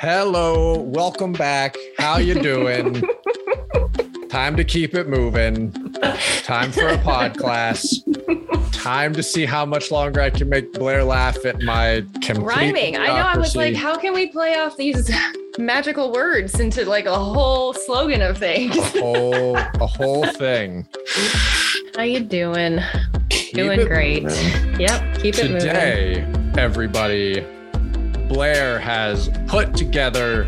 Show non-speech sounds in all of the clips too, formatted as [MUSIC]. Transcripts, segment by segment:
Hello, welcome back. How you doing? Time to keep it moving. Time for a pod class. Time to see how much longer I can make Blair laugh at my complete Rhyming. I know. I was like, how can we play off these [LAUGHS] magical words into like a whole slogan of things? a whole a whole thing. How you doing? Keep Doing great. moving. Yep. Keep it moving. Today, everybody, Blair has put together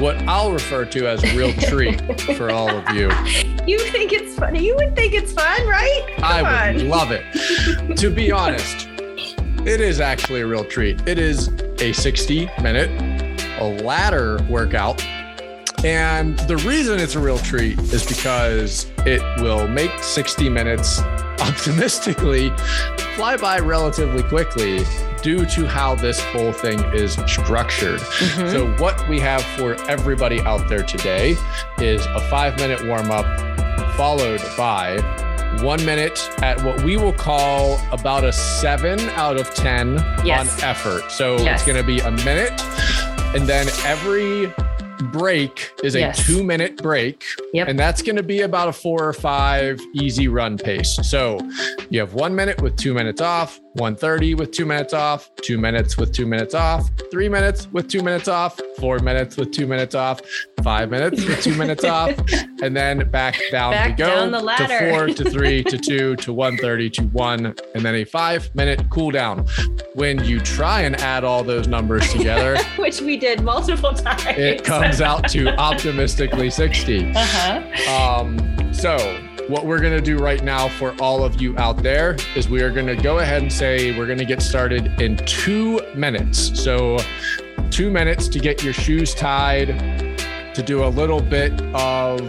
what I'll refer to as a real treat [LAUGHS] for all of you. You think it's funny? You would think it's fun, right? Come I would on. love it. [LAUGHS] to be honest, it is actually a real treat. It is a 60 minute a ladder workout. And the reason it's a real treat is because it will make 60 minutes optimistically fly by relatively quickly due to how this whole thing is structured. Mhm. So, what we have for everybody out there today is a five minute warm up, followed by one minute at what we will call about a seven out of 10 Yes. on effort. So, Yes. it's going to be a minute, and then every break is a Yes. two minute break. Yep. And that's going to be about a four or five easy run pace. So you have one minute with two minutes off, 130 with two minutes off, two minutes with two minutes off, three minutes with two minutes off, four minutes with two minutes off, five minutes with two minutes [LAUGHS] off, and then back down Back we go down the to four, to [LAUGHS] three, to two, to 130, to one, and then a five minute cool down. When you try and add all those numbers together, [LAUGHS] Which we did multiple times. it comes out to optimistically 60. Uh-huh. Um, so what we're gonna do right now for all of you out there is we are gonna go ahead and say we're gonna get started in two minutes. So two minutes to get your shoes tied, to do a little bit of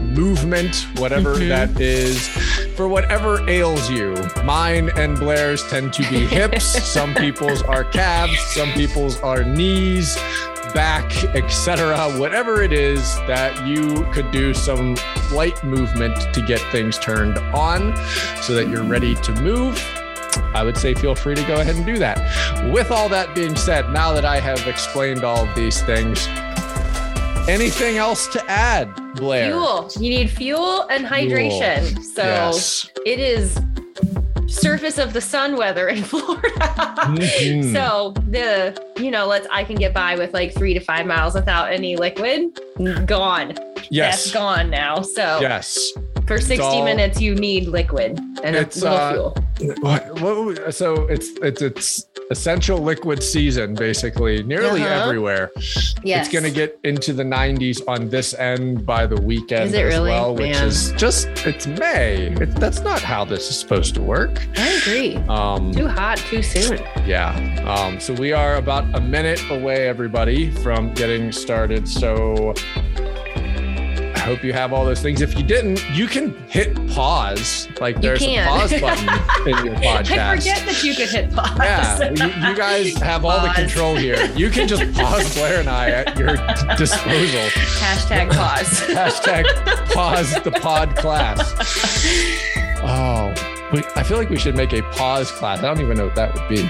movement, whatever Mhm. that is, for whatever ails you. Mine and Blair's tend to be hips. [LAUGHS] some people's are calves. Some people's are knees back, etc. Whatever it is that you could do some light movement to get things turned on so that you're ready to move. I would say feel free to go ahead and do that. With all that being said, now that I have explained all of these things, anything else to add, Blair? Fuel. You need fuel and hydration. So yes. it is surface of the sun weather in [LAUGHS] Florida. Mhm. So the, you know, let's I can get by with like three to five miles without any liquid. Gone. That's yes. gone now. So Yes. For 60 all- minutes, you need liquid and It's, a little uh, fuel. What, what, so it's it's it's essential liquid season basically nearly Uh-huh. everywhere. Yes. It's going to get into the 90s on this end by the weekend as really? well, which Man. is just it's May. It, that's not how this is supposed to work. I agree. Um, Too hot, too soon. yeah. Um, so we are about a minute away, everybody, from getting started. So hope you have all those things. If you didn't, you can hit pause. Like You there's a pause [LAUGHS] button in your podcast. I forget that you could hit pause. Yeah, you, you guys [LAUGHS] have all the control here. You can just [LAUGHS] pause Blair and I at your disposal. Hashtag pause. Hashtag pause the pod class. Oh, we, I feel like we should make a pause class. I don't even know what that would be.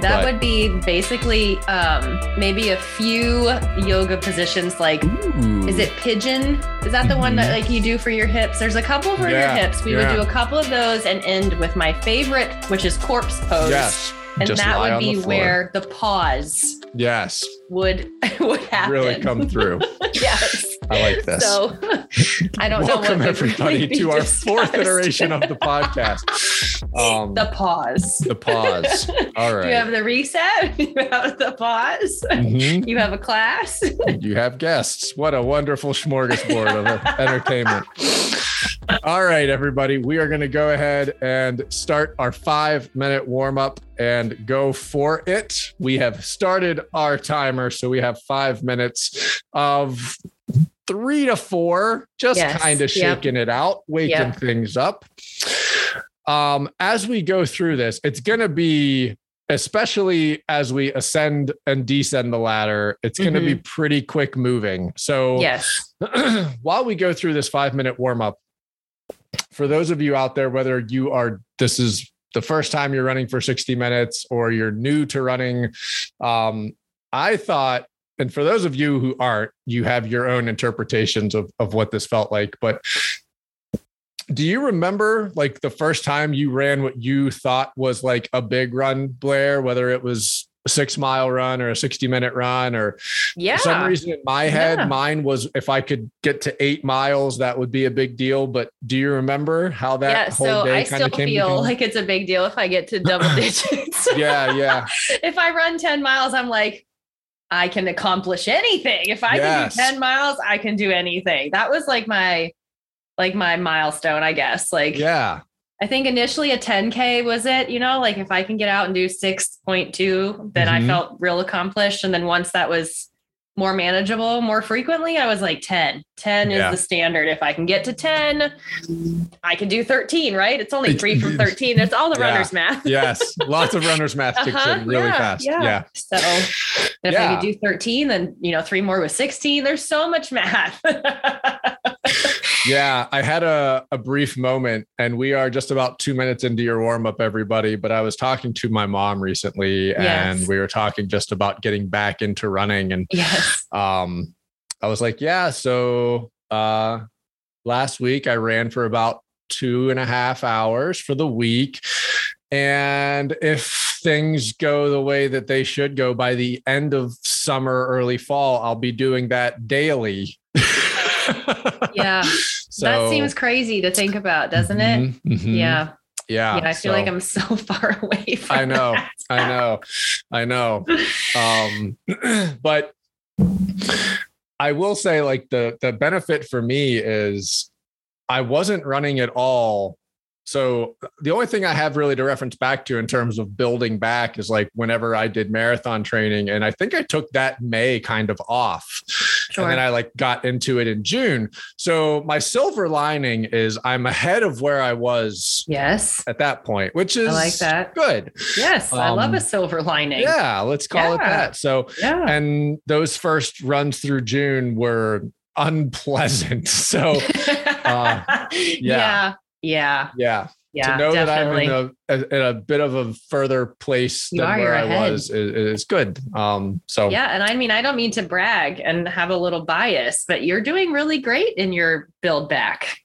That But- would be basically um, maybe a few yoga positions like Ooh. is it pigeon? Is that the one that like you do for your hips? There's a couple for Yeah, your hips. We yeah. would do a couple of those and end with my favorite, which is corpse pose. Yes. And just that would on the be where the pause Yes. would [LAUGHS] would happen. Really come through. [LAUGHS] yes. I like [LAUGHS] this. So [LAUGHS] I don't know Welcome everybody to our fourth iteration of the podcast. [LAUGHS] Um, the pause. the pause. All right. You have the reset. You have the pause. Mhm. You have a class. You have guests. What a wonderful smorgasbord of entertainment. All right, everybody. We are going to go ahead and start our five minute warm up and go for it. We have started our timer. So we have five minutes of three to four, just Yes, kind of yep. shaking it out, waking Yep. things up. Um, as we go through this, it's going to be especially as we ascend and descend the ladder, it's going to be pretty quick moving. So, yes. [CLEARS THROAT] while we go through this five minute warm up, for those of you out there, whether you are, this is the first time you're running for 60 minutes or you're new to running, um, I thought and for those of you who aren't, you have your own interpretations of, of what this felt like. But do you remember like the first time you ran what you thought was like a big run, Blair, whether it was a six mile run or a 60 minute run or yeah. for some reason in my head, Yeah. mine was if I could get to eight miles, that would be a big deal. But do you remember how that yeah. whole So day I kind still feel like it's a big deal if I get to double [LAUGHS] digits. yeah, yeah. [LAUGHS] if I run 10 miles, I'm like, I can accomplish anything. If I Yes. can do 10 miles, I can do anything. That was like my like my milestone, I guess. Like Yeah. I think initially a 10K was it, you know, like if I can get out and do 6.2, then I Mhm. felt real accomplished. And then once that was more manageable more frequently, I was like 10. 10 Yeah. is the standard. If I can get to 10, I can do 13, right? It's only three from 13. It's all the Yeah. runner's math. [LAUGHS] Yes. Lots of runners math kicks Uh-huh, in really yeah, fast. yeah. So if I could do 13, then you know, three more was 16. There's so much math. [LAUGHS] Yeah, I had a, a brief moment, and we are just about two minutes into your warm up, everybody. But I was talking to my mom recently, and we were talking just about getting back into running. And yes. um, I was like, Yeah, so uh, last week I ran for about two and a half hours for the week. And if things go the way that they should go by the end of summer, early fall, I'll be doing that daily. Yeah. [LAUGHS] So, that seems crazy to think about, doesn't it? Mhm, mhm. Yeah. Yeah. Yeah. I feel like I'm so [LAUGHS] far away from I know. that. I know. I know. Um, [CLEARS THROAT] but I will say, like, the the benefit for me is I wasn't running at all. So the only thing I have really to reference back to in terms of building back is like whenever I did marathon training, and I think I took that May kind of off, Sure. and then I like got into it in June. So my silver lining is I'm ahead of where I was yes. at that point, which is I like that. good. Yes. I love Um, a silver lining. Yeah, let's call it that. So, Yeah. and those first runs through June were unpleasant. [LAUGHS] So, [LAUGHS] yeah. Yeah. Yeah. yeah, Yeah. to know definitely. that I'm in a, in a bit of a further place You than where I ahead. was is, is good. Um, so Yeah. And I mean, I don't mean to brag and have a little bias, but you're doing really great in your build back.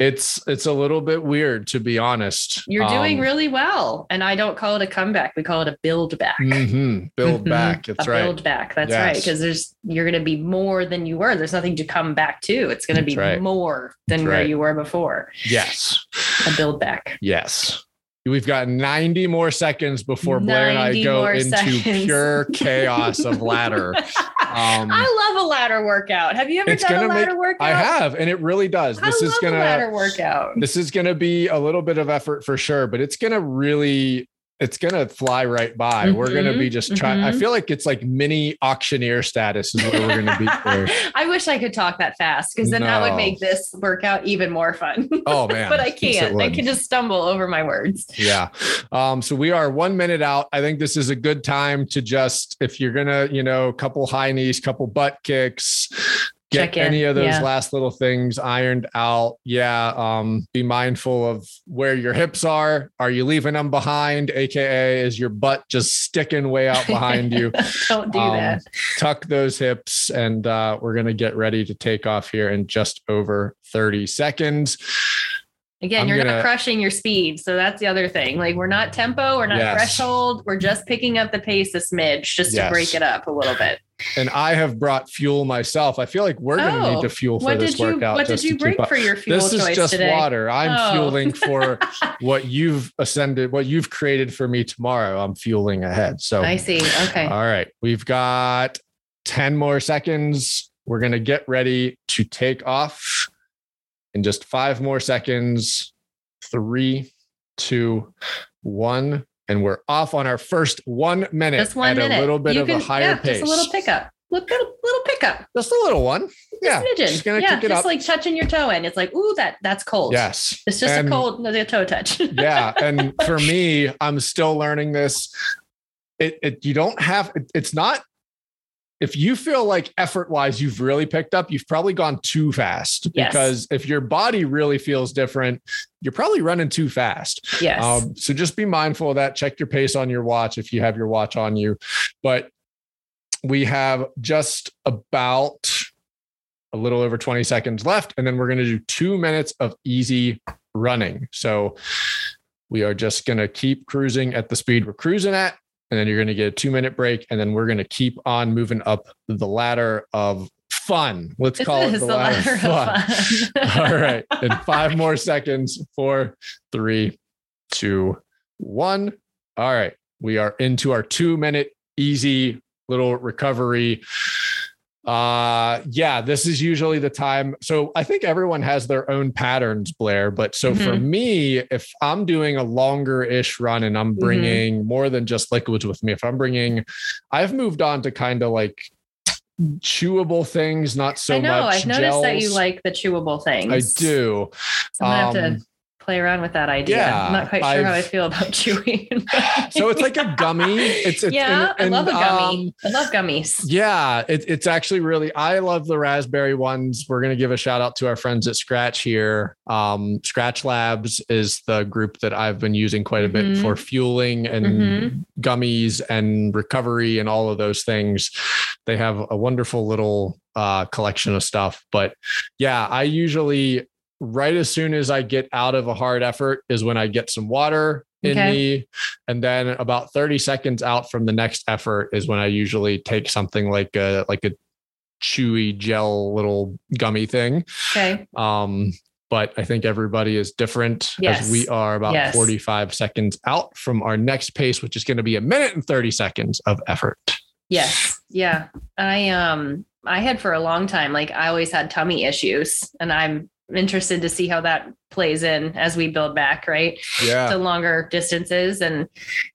It's it's a little bit weird to be honest. You're doing Um, really well. And I don't call it a comeback. We call it a build back. mhm, build Mhm. back. That's a right. build back. That's right. Because there's you're going to be more than you were. There's nothing to come back to. It's going to be right. more than That's where right. you were before. Yes. A build back. Yes. We've got 90 more seconds before Blair and I go into seconds. pure [LAUGHS] chaos of ladder. Um, I love a ladder workout. Have you ever done a gonna make- ladder workout? I have, and it really does. I This love is gonna ladder workout. this is gonna be a little bit of effort for sure, but it's gonna really it's gonna fly right by. We're gonna be just trying. I mhm. feel like it's like mini auctioneer status is where we're gonna be. [LAUGHS] I wish I could talk that fast because then that would make this workout even more fun. Oh [LAUGHS] man, but I can't. I can just stumble over my words. Yeah. Um, so we are one minute out. I think this is a good time to just, if you're gonna, you know, a couple high knees, couple butt kicks, get any of those Yeah. last little things ironed out. Yeah. Um, be mindful of where your hips are. Are you leaving them behind? AKA, is your butt just sticking way out behind you? [LAUGHS] Don't do Um, that. tuck those hips, and uh, we're gonna get ready to take off here in just over 30 seconds. Again, I'm you're gonna- not crushing your speed. So that's the other thing. Like we're not tempo, we're not Yes. threshold. We're just picking up the pace a smidge just Yes. to break it up a little bit. And I have brought fuel myself. I feel like we're going to Oh, need to fuel for What this did you workout. what did you bring for your fuel This is just today? water. I'm Oh. fueling for [LAUGHS] what you've ascended, what you've created for me tomorrow. I'm fueling ahead. So, I see. Okay. all right, we've got 10 more seconds. We're going to get ready to take off in just five more seconds. Three, two, one. And we're off on our first one minute just one at minute. a little bit You of can- a higher yeah, pace. Just a little pickup. Little, little, little pickup. Just a little one. Yeah. Smidgen. Just gonna yeah, kick it just up. like touching your toe in. It's like, ooh, that that's cold. Yes. It's just And- a cold, no, the toe touch. [LAUGHS] yeah. And for me, I'm still learning this. It, it you don't have it- it's not if you feel like effort wise you've really picked up, you've probably gone too fast. Yes. Because if your body really feels different, you're probably running too fast. yes. Um, so just be mindful of that. Check your pace on your watch if you have your watch on you. But we have just about a little over 20 seconds left, and then we're going to do two minutes of easy running. So we are just going to keep cruising at the speed we're cruising at. And then you're going to get a two minute break. And then we're going to keep on moving up the ladder of fun. Let's This call it the the ladder, ladder of fun. fun. [LAUGHS] All right. In five more seconds. Four, three, two, one. All right. We are into our two minute easy little recovery. Uh yeah, this is usually the time. So I think everyone has their own patterns, Blair. But so for Mhm. me, if I'm doing a longer ish run and I'm Mhm. bringing more than just liquids with me, if I'm bringing, I've moved on to kind of like chewable things, not so I know. much. I've noticed that you like the chewable things. I do. So I'm gonna have Um, to play around with that idea. yeah, I'm not quite sure how I feel about [LAUGHS] chewing. So it's like a gummy. It's, it's yeah, and- I love a gummy. um, I love gummies. Yeah, it, it's actually really. I love the raspberry ones. We're gonna give a shout out to our friends at Skratch here. Um, Skratch Labs is the group that I've been using quite a bit Mhm. for fueling and Mhm. gummies and recovery and all of those things. They have a wonderful little uh, collection of stuff. But yeah, I usually right as soon as I get out of a hard effort is when I get some water in Okay. me. And then about 30 seconds out from the next effort is when I usually take something like a like a chewy gel little gummy thing. Okay. Um, but I think everybody is different Yes. as we are about Yes. 45 seconds out from our next pace, which is going to be a minute and 30 seconds of effort. Yes. Yeah. I um I had for a long time, like I always had tummy issues. And I'm interested to see how that plays in as we build back, right? Yeah. to longer distances and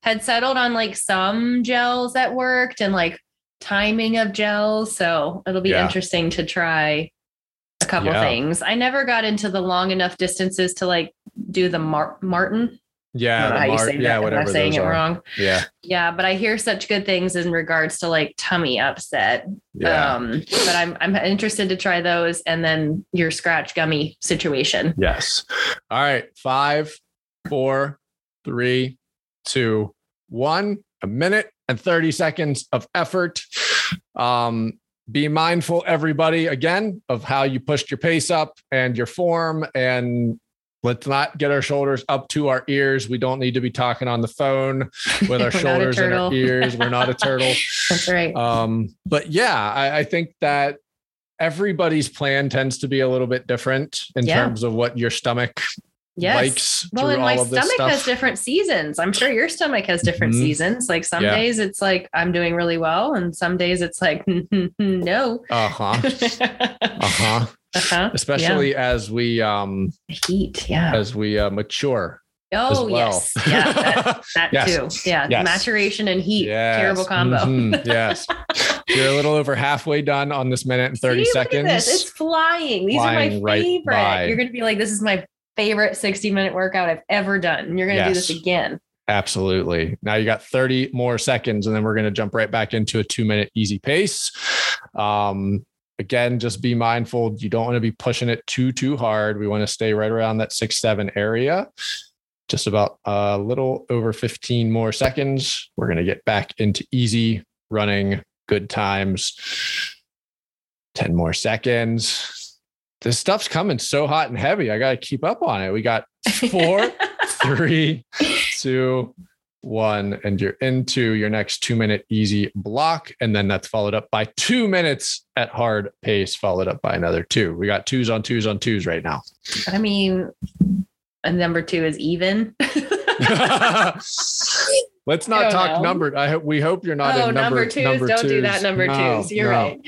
had settled on like some gels that worked and like timing of gels. So it'll be Yeah. interesting to try a couple Yeah. things. I never got into the long enough distances to like do the Mar- Maurten. Yeah. don't know the how you say yeah. that. Whatever I'm saying it are. wrong. Yeah. Yeah, but I hear such good things in regards to like tummy upset. Yeah. Um, but I'm I'm interested to try those and then your Skratch gummy situation. yes. All right. Five, four, three, two, one. A minute and 30 seconds of effort. Um, be mindful, everybody, again, of how you pushed your pace up and your form. And let's not get our shoulders up to our ears. We don't need to be talking on the phone [LAUGHS] with our shoulders and our ears. We're not a [LAUGHS] turtle. That's right. Um, but yeah, I, I think that everybody's plan tends to be a little bit different in Yeah. terms of what your stomach yes. likes Well, and all my of this stomach has different seasons. I'm sure your stomach has different Mhm. seasons. Like some Yeah. days it's like I'm doing really well, and some days it's like [LAUGHS] no. Uh huh. Uh huh. Uh-huh. Especially as we um Yeah. heat. Yeah. as we uh, mature. Oh well. yes. Yeah. That, [LAUGHS] that Yes. too. Yeah. Yes. Maturation and heat. Yes. Terrible combo. Mhm. [LAUGHS] Yes. You're a little over halfway done on this minute and 30 See, look at seconds. this. It's flying. These Flying are my right favorite. by. You're gonna be like, this is my favorite 60 minute workout I've ever done. And you're gonna do this again. Absolutely. Now you got 30 more seconds, and then we're going to jump right back into a two minute easy pace. Um, again, just be mindful. You don't want to be pushing it too, too hard. We want to stay right around that six, seven area. Just about a little over 15 more seconds. We're going to get back into easy running, good times. 10 more seconds. This stuff's coming so hot and heavy. I got to keep up on it. We got four, [LAUGHS] three, two, one, and you're into your next two minute easy block. And then that's followed up by two minutes at hard pace, followed up by another two. We got twos on twos on twos right now. I mean, a number two is even. [LAUGHS] Let's not talk know. numbered. I hope we hope you're not oh, in number, number, twos. number Don't do that, number No, twos. You're no. right.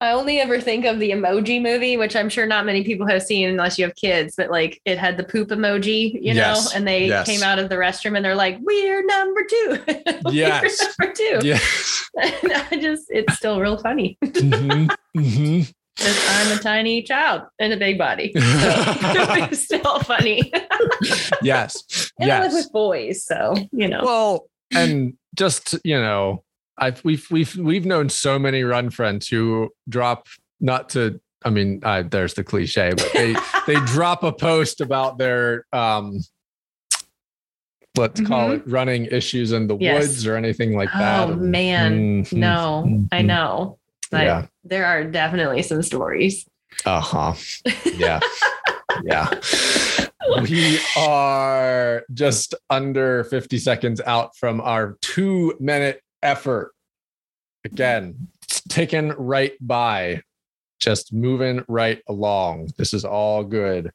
I only ever think of the emoji movie, which I'm sure not many people have seen unless you have kids, but like it had the poop emoji, you know, and they yes. came out of the restroom and they're like, we're number two. [LAUGHS] We're Yes. number two. Yes. [LAUGHS] And I just, it's still real funny. [LAUGHS] Mhm, mhm. 'Cause I'm a tiny child in a big body. So it's still funny. yes. And I live yes. with boys. So, you know. Well, and just you know, I've we've we've we've known so many run friends who drop not to. I mean, uh, there's the cliche, but they [LAUGHS] they drop a post about their um let's call Mhm. it running issues in the Yes. woods or anything like that. Oh man, Mhm. no, I Mhm. know. But Yeah. there are definitely some stories. Uh-huh. [LAUGHS] Yeah. yeah. We are just under 50 seconds out from our two minute effort. Again, ticking right by, just moving right along. This is all good.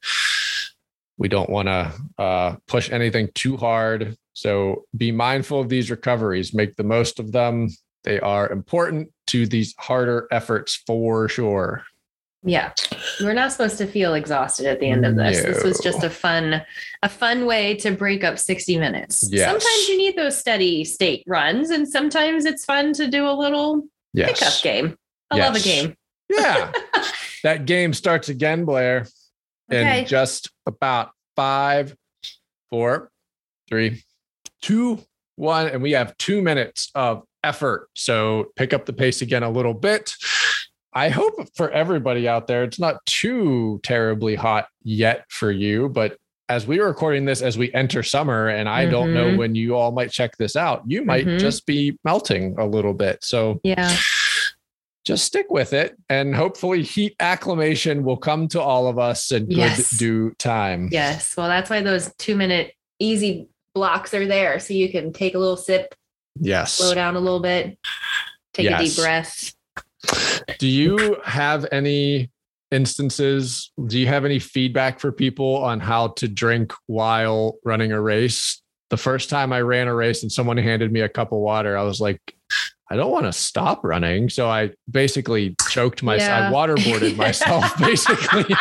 We don't want to uh, push anything too hard. So be mindful of these recoveries, make the most of them. They are important to these harder efforts for sure. Yeah. We're not supposed to feel exhausted at the end of this. This was just a fun, a fun way to break up 60 minutes. Yes. Sometimes you need those steady state runs, and sometimes it's fun to do a little pickup Yes. game. I love a game. Yeah. [LAUGHS] that game starts again, Blair, Okay. in just about five, four, three, two, one. And we have two minutes of effort. So pick up the pace again a little bit. I hope for everybody out there, it's not too terribly hot yet for you, but as we are recording this as we enter summer, and I don't know Mhm. when you all might check this out, you might Mhm. just be melting a little bit. So Yeah. just stick with it and hopefully heat acclimation will come to all of us in good Yes. due time. Yes. Well, that's why those two minute easy blocks are there. So you can take a little sip, Yes. slow down a little bit, take a deep breath. Do you have any instances? Do you have any feedback for people on how to drink while running a race? The first time I ran a race and someone handed me a cup of water, I was like, I don't want to stop running. So I basically choked myself. Yeah. I waterboarded myself [LAUGHS] basically.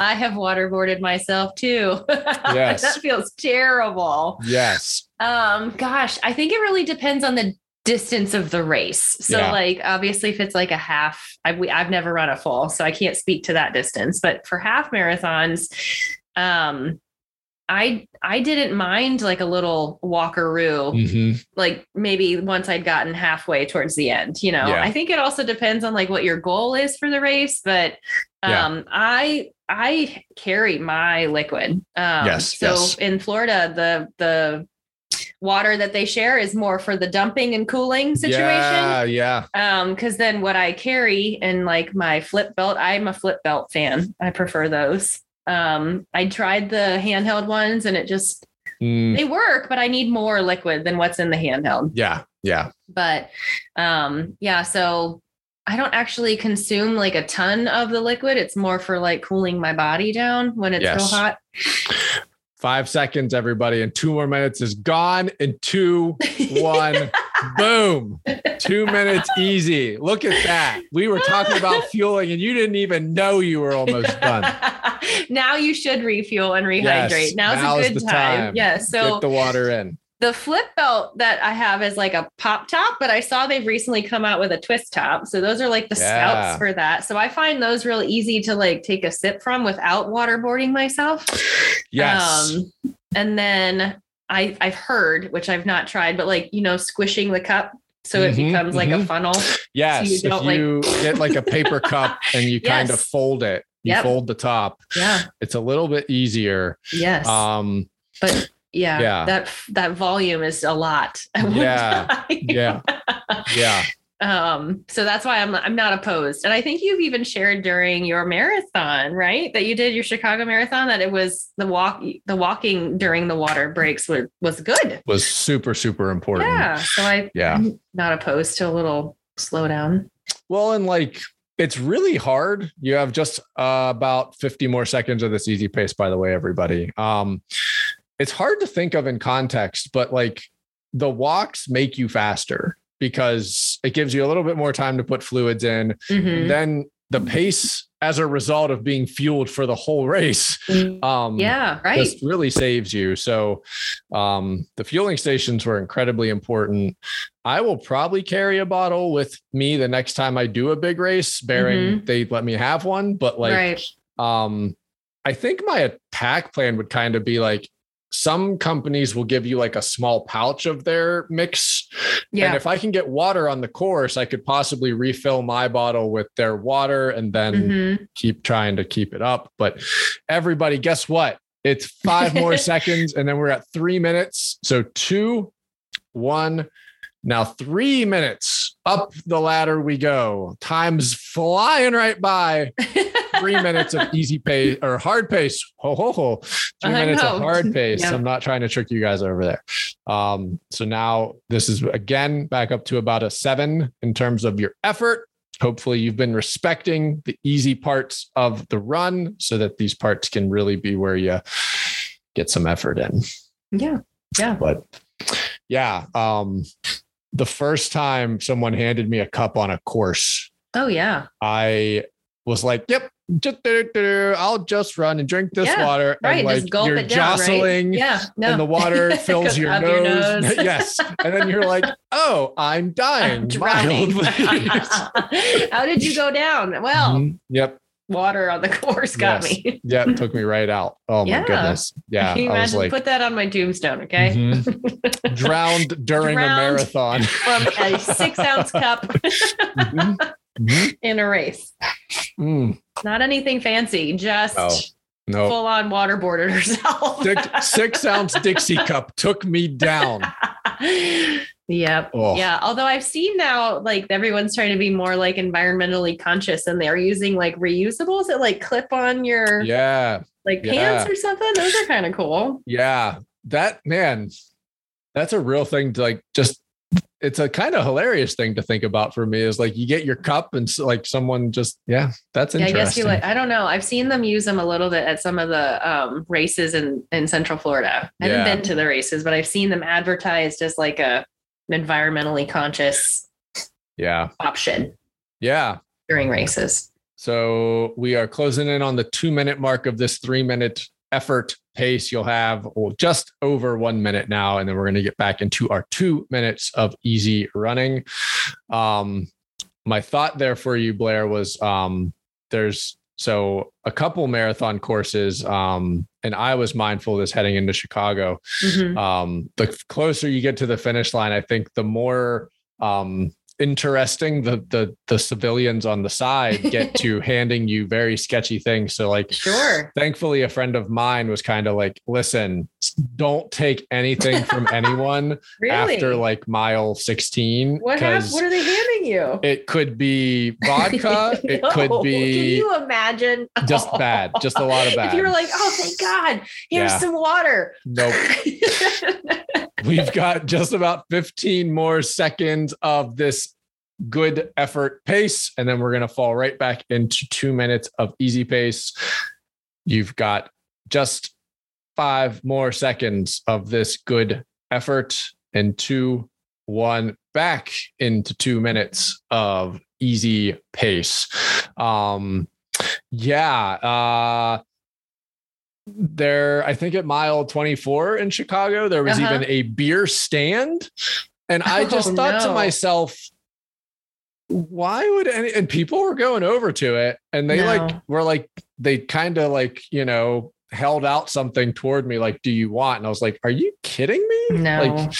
I have waterboarded myself too. [LAUGHS] Yes. that feels terrible. yes. Um, gosh, I think it really depends on the distance of the race. So, Yeah. like, obviously, if it's like a half, I, we, I've never run a full, so I can't speak to that distance. But for half marathons, um, I I didn't mind like a little walkaroo, Mhm. like maybe once I'd gotten halfway towards the end. You know, Yeah. I think it also depends on like what your goal is for the race, but Yeah. um, I I carry my liquid. Um, Yes, So yes. in Florida, the the water that they share is more for the dumping and cooling situation. Yeah. Yeah. Um, because then what I carry in like my flip belt, I'm a flip belt fan. I prefer those. Um, I tried the handheld ones and it just Mm, they work, but I need more liquid than what's in the handheld. yeah. Yeah. But um, yeah, so I don't actually consume like a ton of the liquid. It's more for like cooling my body down when it's Yes. real hot. Five seconds, everybody, and two more minutes is gone. In two, one, [LAUGHS] boom. Two minutes easy. Look at that. We were talking about [LAUGHS] fueling, and you didn't even know you were almost done. [LAUGHS] now you should refuel and rehydrate. Yes, Now's, now's a good time. time. Yes. so Get the water in. The flip belt that I have is like a pop top, but I saw they've recently come out with a twist top. So those are like the Yeah. scouts for that. So I find those real easy to like take a sip from without waterboarding myself. Yes. Um, and then I I've heard, which I've not tried, but like you know, squishing the cup so it Mhm, becomes like a mhm. funnel. yes. you if don't, like- you get like a paper [LAUGHS] cup and you kind of fold it, you Yep. fold the top, Yeah. it's a little bit easier. Yes. Um, but yeah, yeah. that that volume is a lot. [LAUGHS] Yeah. yeah. Yeah. Um, so that's why I'm I'm not opposed. And I think you've even shared during your marathon, right? That you did your Chicago marathon, that it was the walk the walking during the water breaks was was good. Was super, super important. Yeah. So I Yeah. I'm not opposed to a little slowdown. Well, and like it's really hard. You have just uh, about 50 more seconds of this easy pace, by the way, everybody. Um, it's hard to think of in context, but like the walks make you faster because it gives you a little bit more time to put fluids in. Mhm. Then the pace as a result of being fueled for the whole race um Yeah, right. just really saves you. So um, the fueling stations were incredibly important. I will probably carry a bottle with me the next time I do a big race, bearing they let me have one. But like, right. um, I think my attack plan would kind of be like some companies will give you like a small pouch of their mix. Yeah. And if I can get water on the course, I could possibly refill my bottle with their water and then Mhm. keep trying to keep it up. But everybody, guess what? It's five more [LAUGHS] seconds, and then we're at three minutes. So two, one. Now three minutes up the ladder we go. Time's flying right by. [LAUGHS] Three minutes of easy pace or hard pace. Ho ho ho. Three I minutes know. of hard [LAUGHS] pace. Yep. I'm not trying to trick you guys over there. Um, so now this is again back up to about a seven in terms of your effort. Hopefully, you've been respecting the easy parts of the run so that these parts can really be where you get some effort in. Yeah. Yeah. But yeah, um, the first time someone handed me a cup on a course, Oh yeah. I was like, "Yep, I'll just run and drink this Yeah, water." Right. And like Just gulp you're it down. jostling, Right? Yeah. No. and the water [LAUGHS] fills your nose. your nose. [LAUGHS] yes, and then you're like, "Oh, I'm dying I'm drowning. [LAUGHS] How did you go down? Well, Mhm. Yep. water on the course got Yes. me. Yep. Took me right out. Oh my Yeah. goodness. Yeah. Can you I was imagine? like Put that on my tombstone, okay? mhm. drowned during a marathon. From a six ounce cup Mhm. Mhm. [LAUGHS] in a race. Mm. Not anything fancy, just No. No. full on waterboarded herself. Six, six ounce Dixie cup took me down. [LAUGHS] yep. Oh. Yeah. Although I've seen now, like everyone's trying to be more like environmentally conscious and they're using like reusables that like clip on your Yeah. like Yeah. pants or something. Those are kind of cool. Yeah. That man, that's a real thing to like just it's a kind of hilarious thing to think about for me is like you get your cup and so, like someone just yeah that's Yeah, I interesting guess you like I don't know. I've seen them use them a little bit at some of the um, races in in Central Florida. I haven't been to the races, but I've seen them advertised as like a an environmentally conscious yeah option yeah during races. so we are closing in on the two minute mark of this three minute effort pace you'll have well, just over one minute now and then we're going to get back into our two minutes of easy running um my thought there for you blair was um there's so a couple marathon courses um and i was mindful of this heading into chicago Mhm. um, the closer you get to the finish line, I think the more um, interesting the the the civilians on the side get [LAUGHS] to handing you very sketchy things. So like Sure. thankfully a friend of mine was kind of like, listen, don't take anything from [LAUGHS] anyone Really? after like mile 16. what? 'cause What are they handing you? it could be [LAUGHS] vodka, it No. could Can you imagine? just bad, just a lot of bad. If you were like, oh, thank God, here's Yeah. some water. nope. We've got just about 15 more seconds of this good effort pace, and then we're going to fall right back into two minutes of easy pace. You've got just five more seconds of this good effort, and two, one, back into two minutes of easy pace. Um, yeah. Uh, there i think at mile 24 in chicago there was Uh-huh. even a beer stand and i just [LAUGHS] Oh, thought to myself why would any and people were going over to it and they like were like they kind of like you know held out something toward me like do you want and i was like are you kidding me No. like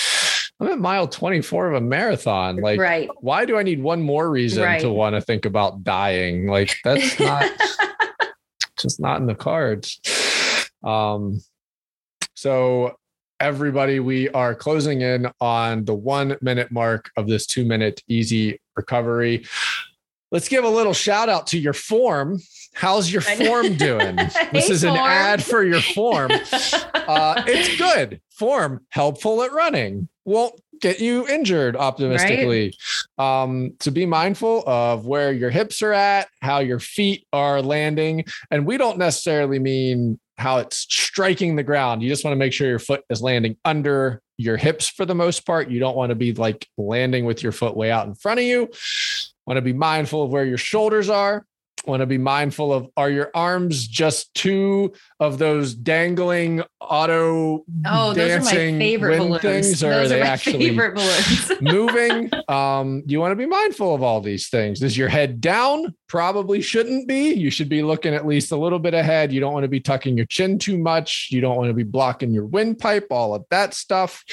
i'm at mile 24 of a marathon like right. why do i need one more reason Right. to want to think about dying like that's [LAUGHS] not just not in the cards. Um, so everybody, we are closing in on the one minute mark of this two minute easy recovery. Let's give a little shout out to your form. How's your form doing? [LAUGHS] this is an form. ad for your form. [LAUGHS] Uh, it's good. Form helpful at running. Won't get you injured optimistically. Um, to be mindful of where your hips are at, how your feet are landing. And we don't necessarily mean how it's striking the ground. You just want to make sure your foot is landing under your hips for the most part. You don't want to be like landing with your foot way out in front of you. Want to be mindful of where your shoulders are. Want to be mindful of are your arms just two of those dangling auto oh, those are my dancing favorite things, or those are they are actually [LAUGHS] moving? Um, you want to be mindful of all these things. Is your head down? Probably shouldn't be. You should be looking at least a little bit ahead. You don't want to be tucking your chin too much. You don't want to be blocking your windpipe, all of that stuff.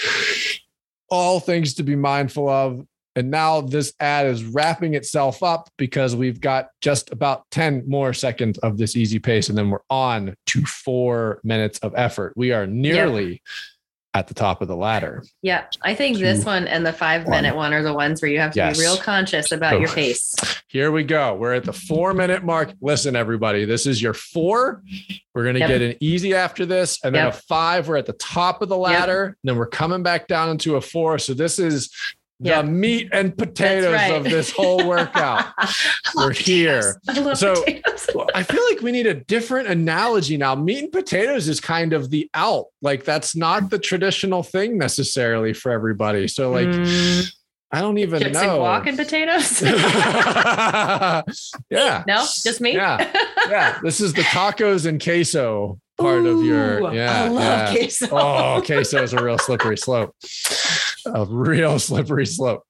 All things to be mindful of. And now this ad is wrapping itself up because we've got just about 10 more seconds of this easy pace. And then we're on to four minutes of effort. We are nearly at the top of the ladder. Yeah. I think this one and the five one. minute one are the ones where you have to Yes. be real conscious about Oh. your pace. Here we go. We're at the four minute mark. Listen, everybody, this is your four. We're going to Yep. get an easy after this, and then Yep. a five. We're at the top of the ladder. And then we're coming back down into a four. So this is the Yep. meat and potatoes right. of this whole workout. [LAUGHS] We're here. love So- I feel like we need a different analogy now. Meat and potatoes is kind of the out. Like that's not the traditional thing necessarily for everybody. So like Mm, I don't even chips know. and guac and potatoes. [LAUGHS] yeah. [LAUGHS] no, just me. Yeah. Yeah. This is the tacos and queso part of your yeah. I love yeah. queso. Oh, queso is a real slippery slope. A real [LAUGHS] slippery slope.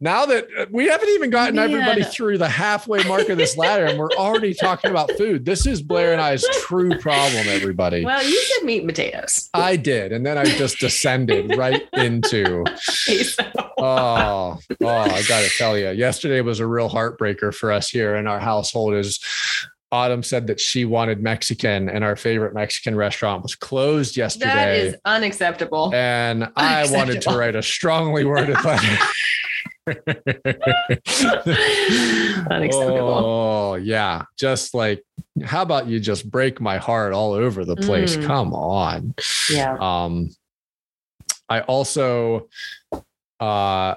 Now that uh, we haven't even gotten Man. everybody through the halfway mark of this ladder, and we're already talking about food. This is Blair and I's true problem, everybody. Well, you said meat and potatoes. I did, and then I just descended right [LAUGHS] into. [LAUGHS] Oh, oh! I got to tell you, yesterday was a real heartbreaker for us here in our household. Is Autumn said that she wanted Mexican, and our favorite Mexican restaurant was closed yesterday. That is unacceptable. and I wanted to write a strongly worded [LAUGHS] letter. Unacceptable. Oh yeah, just like how about you just break my heart all over the place? Mm. Come on. Yeah. Um, I also, uh,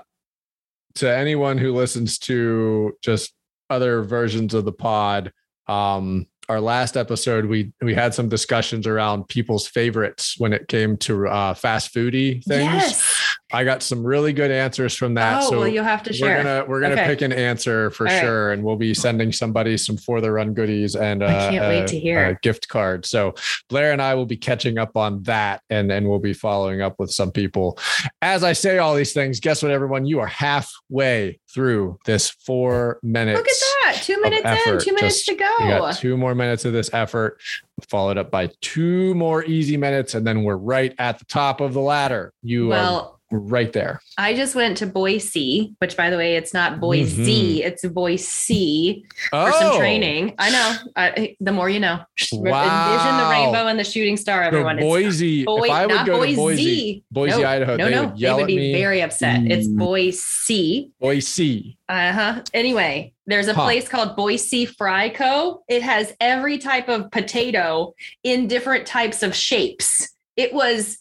to anyone who listens to just other versions of the pod, um, our last episode we we had some discussions around people's favorites when it came to uh, fast foodie things. Yes. I got some really good answers from that. oh, so well, you'll have to share. we're gonna we're gonna Okay. pick an answer for All right. sure, and we'll be sending somebody some for the run goodies and uh, I can't wait a- to hear. a gift card. So Blair and I will be catching up on that, and then we'll be following up with some people. As I say all these things, guess what, everyone? You are halfway through this four minutes. Look at that. Two minutes in, two minutes Just- to go. got two more minutes of this effort, followed up by two more easy minutes, and then we're right at the top of the ladder. You are Well, right there. I just went to Boise, which by the way, it's not Boise, it's Boise for Mm-hmm. Oh, some training. I know. I, the more you know. Envision the rainbow and the shooting star, So everyone. It's Boise. Boi- if I would not go Boise. to Boise, Boise, no, Idaho, No, they no. would yell they would be me. very upset. It's Mm. Boise. Boise. Uh huh. Anyway, there's a Huh. place called Boise Fry Co. It has every type of potato in different types of shapes. It was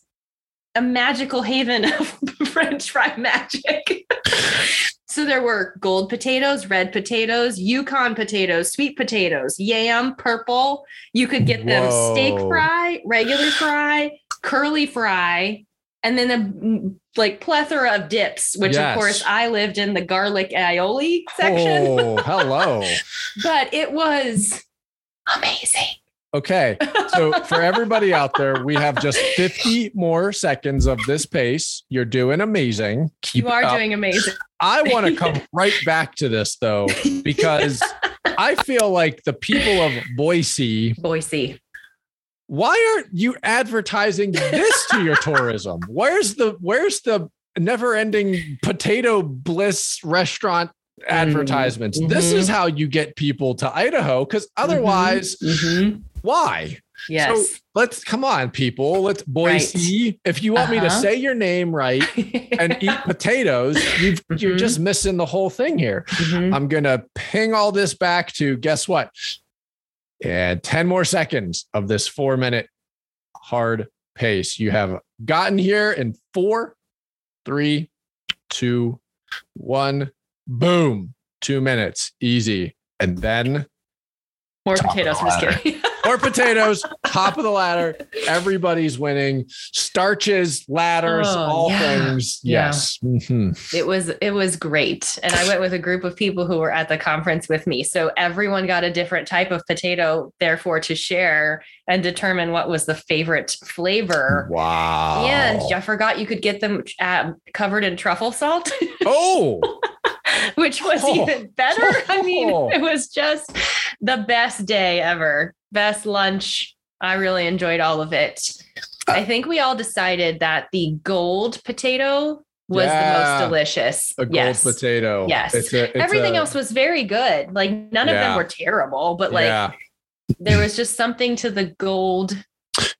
a magical haven [LAUGHS] of French fry magic. [LAUGHS] so there were gold potatoes, red potatoes, Yukon potatoes, sweet potatoes, yam, purple. You could get them steak fry, regular fry, curly fry, and then a like plethora of dips, which Yes. of course I lived in the garlic aioli section, Oh, hello. [LAUGHS] but it was amazing. Okay. So for everybody out there, we have just [LAUGHS] 50 more seconds of this pace. You're doing amazing. Keep you are doing amazing. I want to come [LAUGHS] right back to this though, because I feel like the people of Boise, Boise. why aren't you advertising this to your [LAUGHS] tourism? Where's the where's the never-ending potato bliss restaurant advertisements? This mhm. is how you get people to Idaho because otherwise, Mhm. why? yes. So let's come on, people. Let's Boise. If you want me to Uh-huh. say your name right and eat [LAUGHS] potatoes, you've, you're Mhm. just missing the whole thing here. Mhm. I'm gonna ping all this back to guess what? And 10 more seconds of this four minute hard pace. You have gotten here in four, three, two, one, boom, two minutes, easy. And then More potatoes. the I'm just ladder. kidding. [LAUGHS] more potatoes, top of the ladder. Everybody's winning. Starches, ladders, Oh, all yeah. things. Yeah. Yes. Mhm. it was it was great and i went with a group of people who were at the conference with me so everyone got a different type of potato therefore to share and determine what was the favorite flavor Wow. and i forgot you could get them uh, covered in truffle salt [LAUGHS] Oh, [LAUGHS] which was Oh. even better [LAUGHS] i mean Oh. it was just the best day ever best lunch i really enjoyed all of it Uh, i think we all decided that the gold potato was the most delicious. A gold yes. potato. Yes. It's a, it's Everything a- else was very good. Like none of them were terrible, but like yeah. there was just something to the gold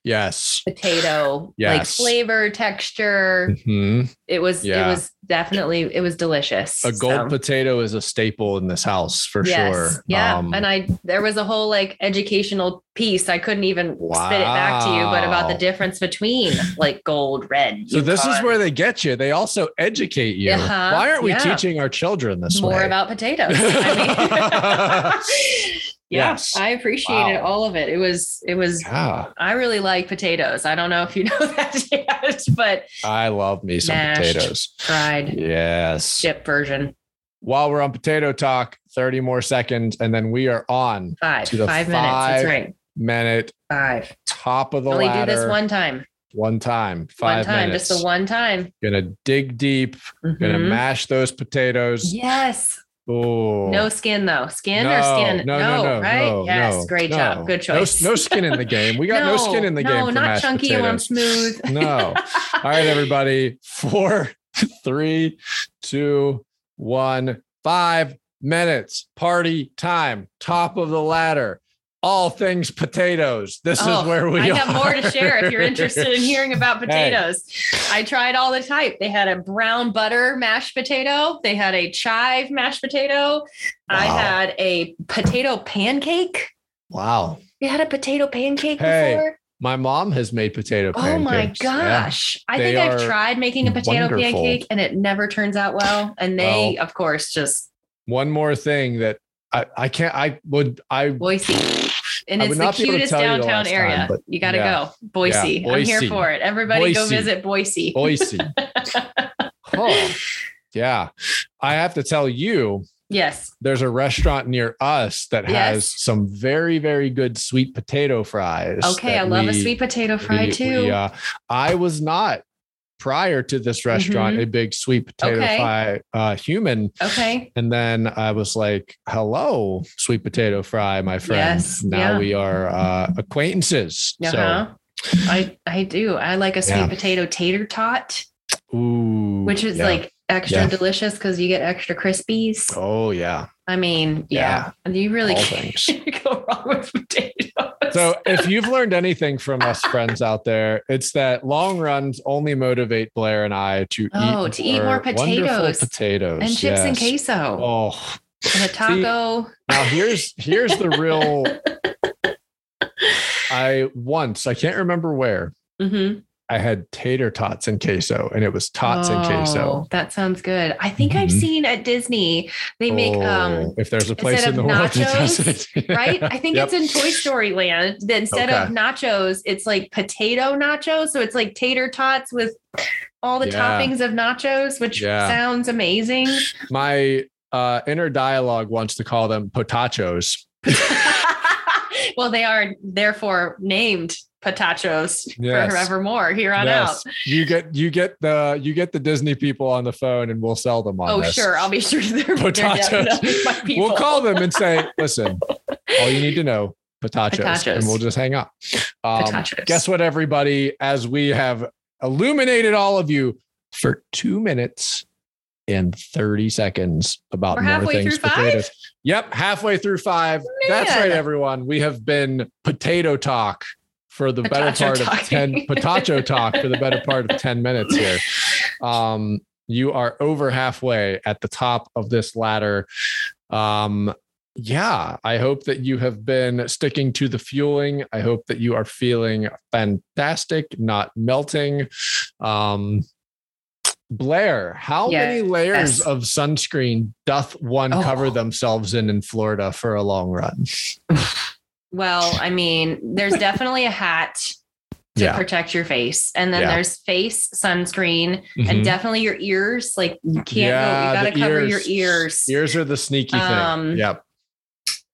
Yes. potato, like Yes. flavor, texture. Mhm. It was Yeah. it was definitely it was delicious. A gold So, potato is a staple in this house for yes, sure. Yeah. Um, and I there was a whole like educational piece. I couldn't even spit it back to you, but about the difference between like gold, red. so this is where they get you. They also educate you. Uh-huh, Why aren't we yeah. teaching our children this more way? about potatoes. I mean, [LAUGHS] [LAUGHS] [LAUGHS] yeah, Yes. I appreciated Wow. all of it. It was it was yeah, I really like potatoes. I don't know if you [LAUGHS] know that yet, but I love me some Mashed. potatoes. fried Yes. chip version. While we're on potato talk, 30 more seconds, and then we are on Five. To the Five minutes. Five right. minute Five. top of the line. Only ladder. do this one time. One time. Five one time. minutes. Just the one time. Gonna dig deep. Gonna Mhm. mash those potatoes. Yes. Oh, No skin though. Skin or skin? No, no, no, right? no, yes. no, Great no. job. Good No- choice. No, skin in the game. We got no, [LAUGHS] skin in the game. No, not chunky potatoes. smooth. No. [LAUGHS] All right, everybody. Four, [LAUGHS] three, two, one, five minutes. Party time. Top of the ladder. All things potatoes. This Oh, is where we I have more to share if you're interested in hearing [LAUGHS] about Hey. potatoes. I tried all the type. They had a brown butter mashed potato. They had a chive mashed potato. I had a potato pancake. Wow. You had a potato pancake Hey, before? My mom has made potato pancakes. Oh my Yeah. gosh. I They think I've tried making a potato wonderful. pancake and it never turns out well. And they, of course, just One more thing that I, I can't, I would, I Boise. And I it's the not be able to cutest downtown time, area. but you got to yeah. go. Boise. Yeah, I'm here for it. Everybody go visit Boise. [LAUGHS] Boise. [LAUGHS] Huh. Yeah. I have to tell you, yes. there's a restaurant near us that has Yes. some very, very good sweet potato fries. Okay. I love a sweet potato fry we- too. Yeah, uh, I was not prior to this restaurant a big sweet potato Mm-hmm. Okay. fry uh, human. okay. And then I was like, hello, sweet potato fry, my friend. Yes, now yeah. we are uh, acquaintances. Uh-huh. I I do. I like a sweet Yeah. potato tater tot, ooh. which is yeah. like extra delicious because you get extra crispies. oh, yeah. I mean, yeah, you really all can't [LAUGHS] go wrong with potatoes. So, if you've learned anything from us friends out there, it's that long runs only motivate Blair and I to Oh, eat to eat more potatoes. potatoes and chips and queso Oh, and a taco. now here's here's the real. [LAUGHS] I once I can't remember where Mhm. I had tater tots and queso, and it was tots and queso. Oh, That sounds good. I think I've Mhm. seen at Disney they make um Oh, if there's a place in the of world that does it, [LAUGHS] right? I think Yep. it's in Toy Story Land. That instead of nachos, it's like potato nachos. So it's like tater tots with all the Yeah. toppings of nachos, which Yeah. sounds amazing. My uh, inner dialogue wants to call them potachos. [LAUGHS] well, they are therefore named potachos Yes. forevermore here on Yes, out. you get you get the you get the Disney people on the phone, and we'll sell them on Oh, this. sure. I'll be sure they're, Potatoes. definitely my [LAUGHS] people. We'll call them and say, "Listen, [LAUGHS] all you need to know." Potachos, Potachos. and we'll just hang up. Um, guess what, everybody? As we have illuminated all of you for two minutes and 30 seconds about We're more things through five? potatoes. Yep, halfway through five. That's right, everyone. We have been potato talk for the better part of 10 potato talk for the better part of 10 minutes here. Um, you are over halfway at the top of this ladder. Um, yeah, I hope that you have been sticking to the fueling. I hope that you are feeling fantastic, not melting. Um, Blair, how many layers Yes. of sunscreen doth one Oh. cover themselves in in Florida for a long run? [LAUGHS] Well, I mean, there's [LAUGHS] definitely a hat to Yeah. protect your face, and then Yeah. there's face sunscreen, Mhm. and definitely your ears. Like you can't Yeah, go. You gotta cover ears. your ears. Ears are the sneaky thing. Um, yep.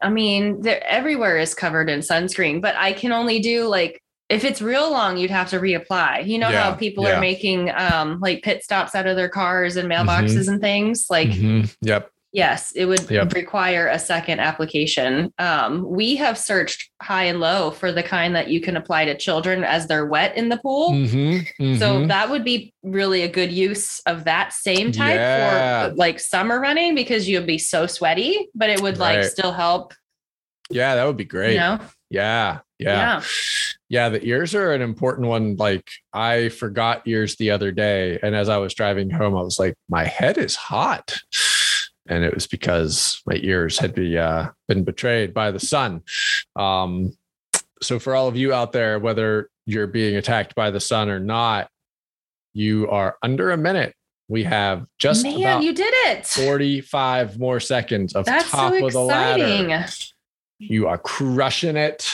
I mean, everywhere is covered in sunscreen, but I can only do like if it's real long, you'd have to reapply. You know how people yeah. are making um like pit stops out of their cars and mailboxes and things. Like Mhm. Yep. Yes, it would Yep. require a second application. Um, we have searched high and low for the kind that you can apply to children as they're wet in the pool. Mhm, So mhm. that would be really a good use of that same type Yeah. for like summer running because you'd be so sweaty, but it would like Right. still help. yeah, that would be great. You know, Yeah, yeah. yeah. Yeah, the ears are an important one. Like I forgot ears the other day, and as I was driving home, I was like, "My head is hot," and it was because my ears had be, uh, been betrayed by the sun. Um, so for all of you out there, whether you're being attacked by the sun or not, you are under a minute. We have just Man, about you did it. 45 more seconds of That's top so of the ladder. You are crushing it.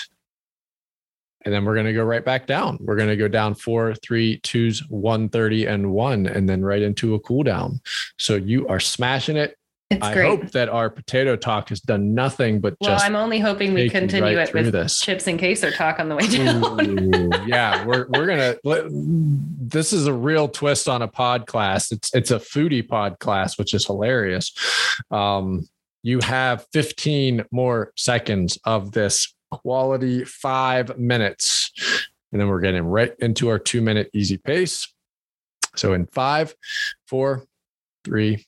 And then we're going to go right back down. We're going to go down four, three, twos, 130, and one, and then right into a cool down. So you are smashing it. It's I great. hope that our potato talk has done nothing but well, just I'm only hoping we continue right it with this. chips and queso talk on the way down. Ooh, [LAUGHS] yeah, we're we're gonna. This is a real twist on a pod class. It's it's a foodie pod class, which is hilarious. Um, you have 15 more seconds of this quality five minutes, and then we're getting right into our two minute easy pace. So in five, four, three,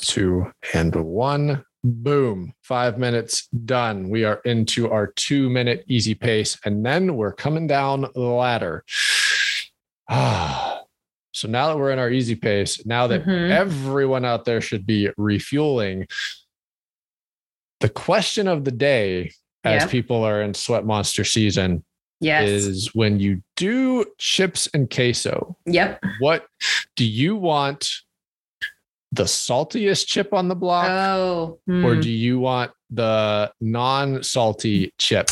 two, and one. Boom. Five minutes done. We are into our two minute easy pace, and then we're coming down the ladder. [SIGHS] Ah. So now that we're in our easy pace, now that Mhm. everyone out there should be refueling, the question of the day as Yeah. people are in sweat monster season yes. is when you do chips and queso, Yep. what do you want the saltiest chip on the block Oh. or hmm. do you want the non-salty chip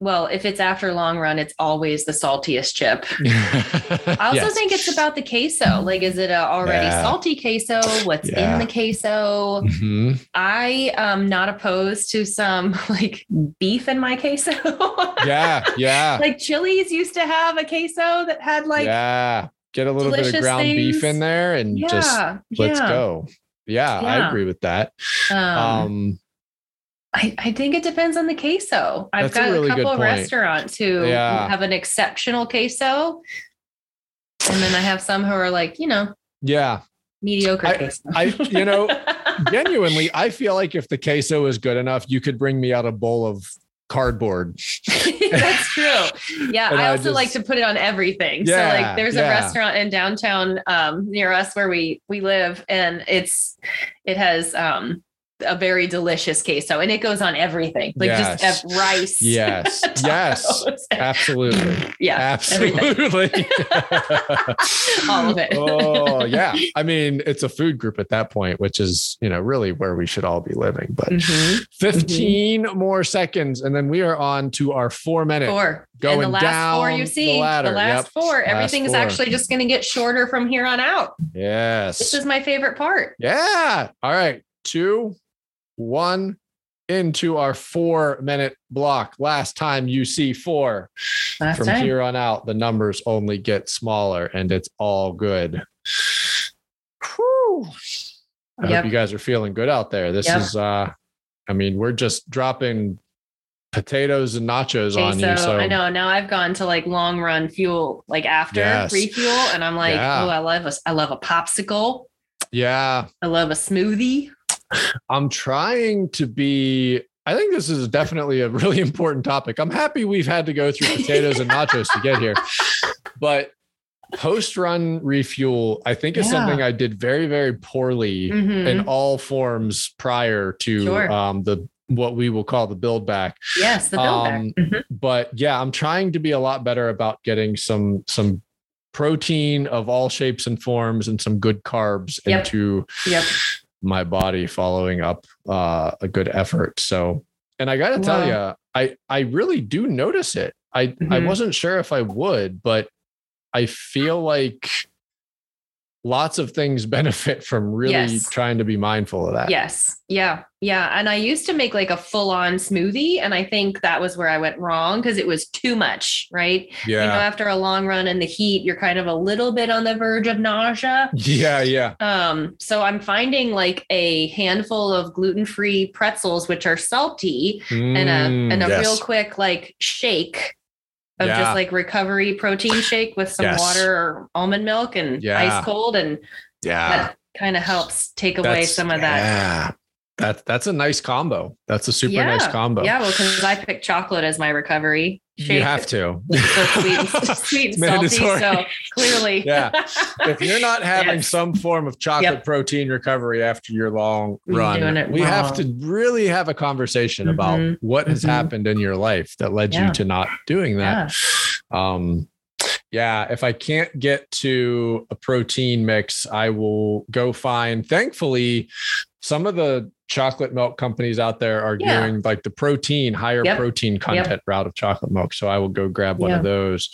well, if it's after long run, it's always the saltiest chip. [LAUGHS] I also Yes. think it's about the queso. Like, is it a already Yeah. salty queso? What's Yeah. in the queso? Mhm. I am not opposed to some [LAUGHS] like beef in my queso. yeah yeah [LAUGHS] like Chili's used to have a queso that had like yeah get a little bit of delicious ground beef in there and yeah, just let's yeah. go yeah, i agree with that Um, um I, I think it depends on the queso. I've got a, really good couple of restaurants who Yeah. have an exceptional queso. And then I have some who are like, you know, yeah mediocre I- queso. I- you know, [LAUGHS] genuinely i feel like if the queso is good enough you could bring me out a bowl of cardboard [LAUGHS] That's true. Yeah, And I I also like to put it on everything. Yeah, so like there's a restaurant in downtown um near us where we we live and it's it has um a very delicious queso and it goes on everything. Like Yes. just uh, rice. [LAUGHS] yes yes absolutely [LAUGHS] yeah. absolutely [LAUGHS] All of it. oh yeah i mean it's a food group at that point which is you know really where we should all be living but Mhm. 15 more seconds and then we are on to our four minute Four. going and the last four down you the see, the, ladder. last Yep. four, everything is actually just going to get shorter from here on out. yes This is my favorite part. yeah all right two one into our four minute block last time you see four Last from time. here on out the numbers only get smaller and it's all good Whew. i Yep. hope you guys are feeling good out there this Yep. is uh i mean we're just dropping potatoes and nachos on you so, so I know now I've gone to like long run fuel, like after Yes. refuel, and I'm like, Yeah. oh, I love a, I love a popsicle. yeah I love a smoothie. I'm trying to be i think this is definitely a really [LAUGHS] important topic i'm happy we've had to go through [LAUGHS] potatoes and nachos to get here but post run refuel i think is Yeah. something i did very very poorly Mhm. in all forms prior to Sure. um, the what we will call the build back. yes, the build um, back. Mhm. But yeah, I'm trying to be a lot better about getting some some protein of all shapes and forms and some good carbs Yep. into Yep. My body following up uh, a good effort. So, and I got to tell you, I I really do notice it. I I Mhm. wasn't sure if I would, but I feel like lots of things [LAUGHS] benefit from really Yes. trying to be mindful of that. Yes. Yeah. Yeah. And I used to make like a full on smoothie. And I think that was where I went wrong because it was too much, right? Yeah. You know, after a long run in the heat, you're kind of a little bit on the verge of nausea. Yeah. Yeah. Um, so I'm finding like a handful of gluten-free pretzels, which are salty, and a Mm, and a yes. real quick like shake of Yeah. just like recovery protein shake with some Yes. water or almond milk and Yeah. ice cold, and Yeah. that kind of helps take away That's- some of that. Yeah. That, that's a nice combo. That's a super yeah. nice combo. Yeah, well, because I picked chocolate as my recovery shake. You have to. [LAUGHS] so sweet, and, [LAUGHS] sweet and salty. So clearly, [LAUGHS] Yeah. if you're not having Yes. some form of chocolate Yep. protein recovery after your long run, we have to really have a conversation about Mhm. what has Mhm. happened in your life that led Yeah. you to not doing that. Um, yeah, if I can't get to a protein mix, I will go find. Thankfully, some of the chocolate milk companies out there are Yeah. doing like the protein, higher Yep. protein content route of chocolate milk. So I will go grab one of those,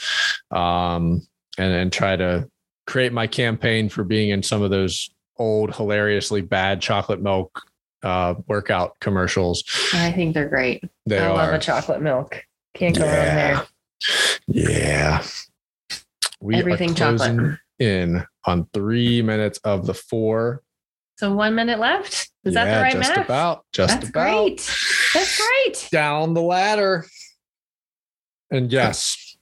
um, and then try to create my campaign for being in some of those old, hilariously bad chocolate milk uh, workout commercials. I think they're great. They I are. love a chocolate milk. Can't go wrong Yeah. there. Yeah. We Everything are chocolate. in on three minutes of the four. So one minute left. Is that Yeah, the right just math? about. Just That's about great. That's great. [SIGHS] down the ladder. And yes,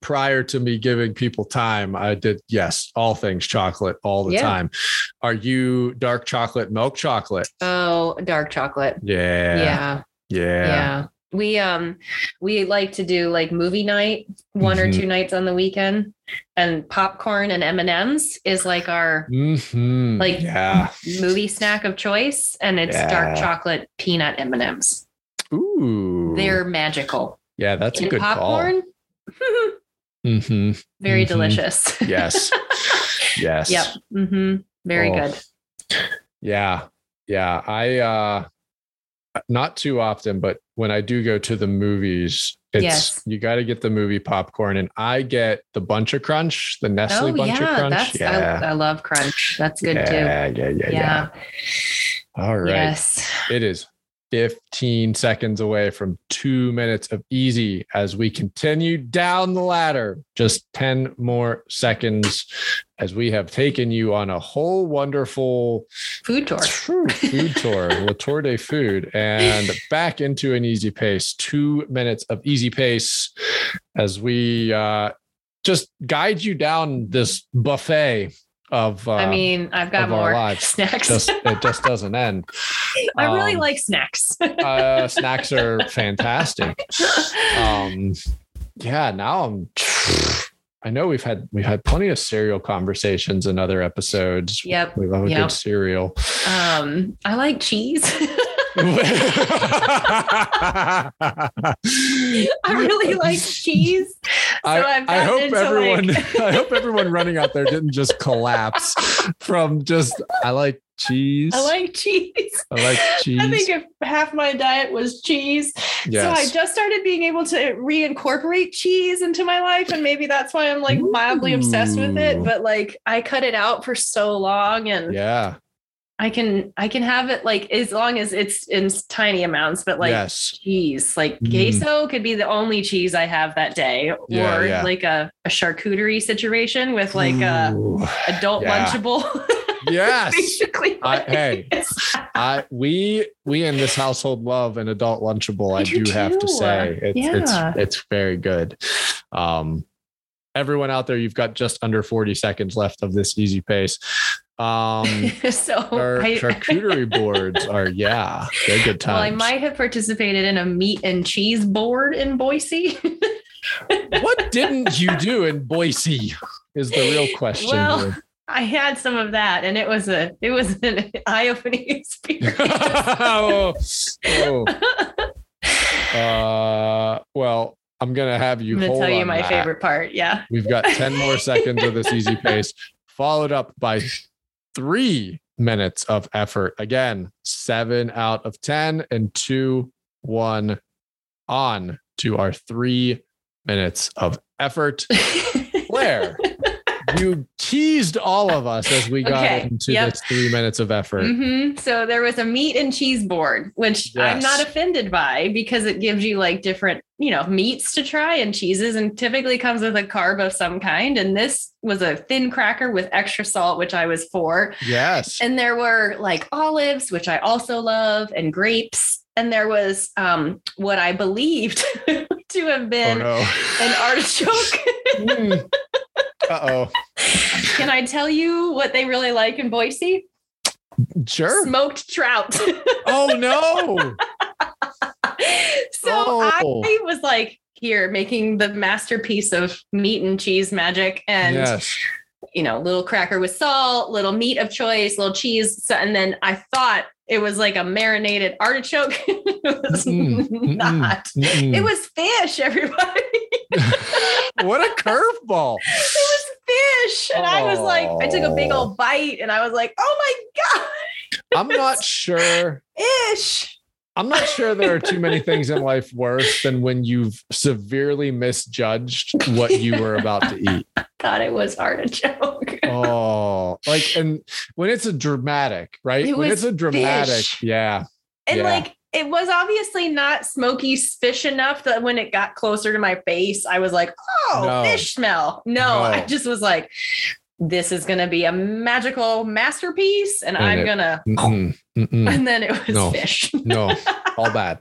prior to me giving people time, I did yes, all things chocolate all the Yeah. time. Are you dark chocolate, milk chocolate? Oh, dark chocolate. Yeah. Yeah. Yeah. Yeah. We um we like to do like movie night one or Mhm. two nights on the weekend and popcorn and M&Ms is like our Mhm. Like- yeah. movie snack of choice and it's dark chocolate peanut M&Ms. Ooh. They're magical. yeah, that's a good popcorn call. hmm [LAUGHS] very Mhm. delicious. Yes. [LAUGHS] Yes. yep. hmm Very Oh. good. Yeah. Yeah. I uh not too often, but when I do go to the movies, it's Yes. you got to get the movie popcorn and I get the bunch of crunch, the Nestle oh bunch yeah, of crunch. that's yeah. I, I love crunch. That's good yeah, too. yeah, yeah, yeah, Yeah. All right. Yes. It is 15 seconds away from two minutes of easy as we continue down the ladder. Just 10 more seconds as we have taken you on a whole wonderful Food tour. True food [LAUGHS] tour, La Tour de Food, and back into an easy pace. Two minutes of easy pace as we uh, just guide you down this buffet of. Uh, I mean, I've got more lives. [LAUGHS] snacks. just it just doesn't end. [LAUGHS] I really um, like snacks. Uh, snacks are fantastic. Um, yeah, now I'm. I know we've had we've had plenty of cereal conversations in other episodes. Yep. We love a Yep. good cereal. um, I like cheese. [LAUGHS] [LAUGHS] I really like cheese. So I, [LAUGHS] I hope everyone like- I hope everyone running out there didn't just collapse from just I like cheese. I like cheese. I like [LAUGHS] cheese. I think if half my diet was cheese. So I just started being able to reincorporate cheese into my life. And maybe that's why I'm like mildly obsessed with it. But like I cut it out for so long and yeah. I can I can have it like as long as it's in tiny amounts, but like yes. cheese. Like Mm. could be the only cheese I have that day, or Yeah, yeah. like a, a charcuterie situation with like a adult Yeah. lunchable. [LAUGHS] Yes. Basically, I- hey. I we we in this household love an adult lunchable. I I do do have to say it's Yeah. it's it's very good. Um, everyone out there, you've got just under forty seconds left of this easy pace. Um, [LAUGHS] so our I, charcuterie [LAUGHS] boards are yeah, they're good times. well, I might have participated in a meat and cheese board in Boise. [LAUGHS] what didn't you do in Boise? Is the real question. Well, here. I had some of that, and it was a it was an eye opening experience. oh, oh. Uh, well, I'm gonna have you. I'm gonna tell you my that. favorite part. Yeah. We've got 10 more seconds of this easy pace, followed up by three minutes of effort. Again, seven out of 10 and two, one on to our three minutes of effort. [LAUGHS] Blair, you teased all of us as we got Okay, into yep. this three minutes of effort. Mhm. So there was a meat and cheese board, which I'm not offended by because it gives you like different, you know, meats to try and cheeses, and typically comes with a carb of some kind. And this was a thin cracker with extra salt, which I was for. Yes. And there were like olives, which I also love, and grapes. And there was um, what I believed [LAUGHS] to have oh been no. an artichoke. [LAUGHS] uh oh. Can I tell you what they really like in Boise? Sure. Smoked trout. Oh no. [LAUGHS] so Oh. I was like here making the masterpiece of meat and cheese magic and yes. you know little cracker with salt little meat of choice little cheese so, and then i thought it was like a marinated artichoke [LAUGHS] it was mm-mm, not Mm-mm. it was fish everybody [LAUGHS] what a curveball. was fish and i was like i took a big old bite and i was like oh my God. [LAUGHS] I'm not sure. ish I'm not sure there are too many [LAUGHS] things in life worse than when you've severely misjudged what you were about to eat. thought it was artichoke Oh, like, and when it's a dramatic, right? It when it's a dramatic, fish. yeah. And Yeah. like it was obviously not smoky fish enough that when it got closer to my face, I was like, oh, No. fish smell. No, No. I just was like, this is gonna be a magical masterpiece, and And I'm gonna Mm-mm, mm-mm. [LAUGHS] and then it was No. fish. no, [LAUGHS] all bad,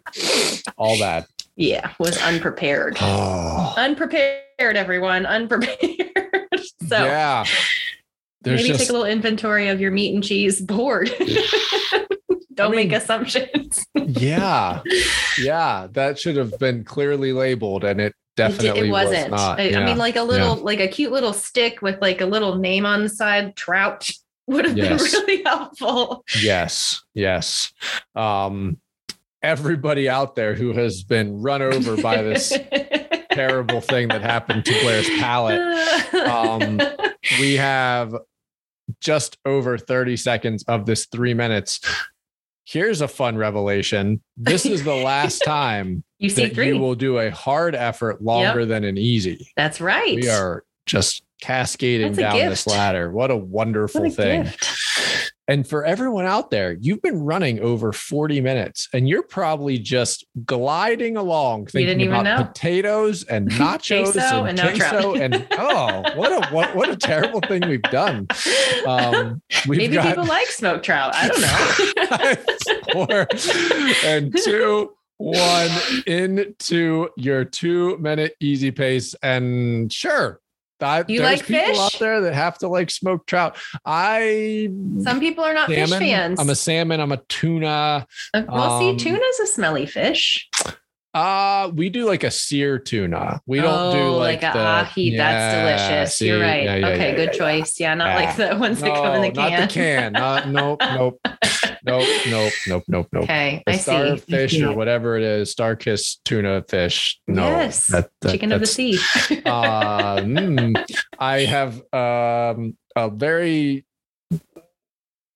all bad. yeah, was unprepared. Oh, [SIGHS] unprepared, everyone. Unprepared. [LAUGHS] so yeah. There's maybe just take a little inventory of your meat and cheese board. [LAUGHS] Don't I mean- make assumptions. yeah, [LAUGHS] yeah. That should have been clearly labeled, and it It, definitely it wasn't. was not. I, I mean, like a little, like a cute little stick with like a little name on the side, trout [LAUGHS] would have Yes. been really helpful. yes, yes. Um, everybody out there who has been run over by this terrible thing that happened to Blair's palate. Um, we have just over 30 seconds of this three minutes. Here's a fun revelation. This is the last [LAUGHS] time you see that three. you will do a hard effort longer than an easy. That's right. We are just cascading down this ladder. What a wonderful What a thing. gift. And for everyone out there, you've been running over 40 minutes and you're probably just gliding along thinking about know. potatoes and [LAUGHS] nachos Queso and, and no trout. and [LAUGHS] oh, what a what, what a terrible thing we've done. Um, we've Maybe got people like smoked trout. I don't know. [LAUGHS] four and two, one into your two minute easy pace. And sure, that, You there's like people fish? out there that have to like smoke trout. I Some people are not fish fans. I'm a salmon. I'm a tuna. Uh, well, see, um, tuna's a smelly fish. Uh, we do like a sear tuna. We don't do Oh, like, a the, ahi. That's delicious. see, You're right. yeah, yeah, okay, yeah, good yeah, choice. Yeah, not Yeah. like the ones that come in the can. Not the can. Uh, nope, nope, [LAUGHS] nope, nope, nope, nope, nope. Okay, The I star see. fish or whatever it is, StarKist tuna fish. No, yes, that- that- chicken of the sea. uh, mm, I have um, a very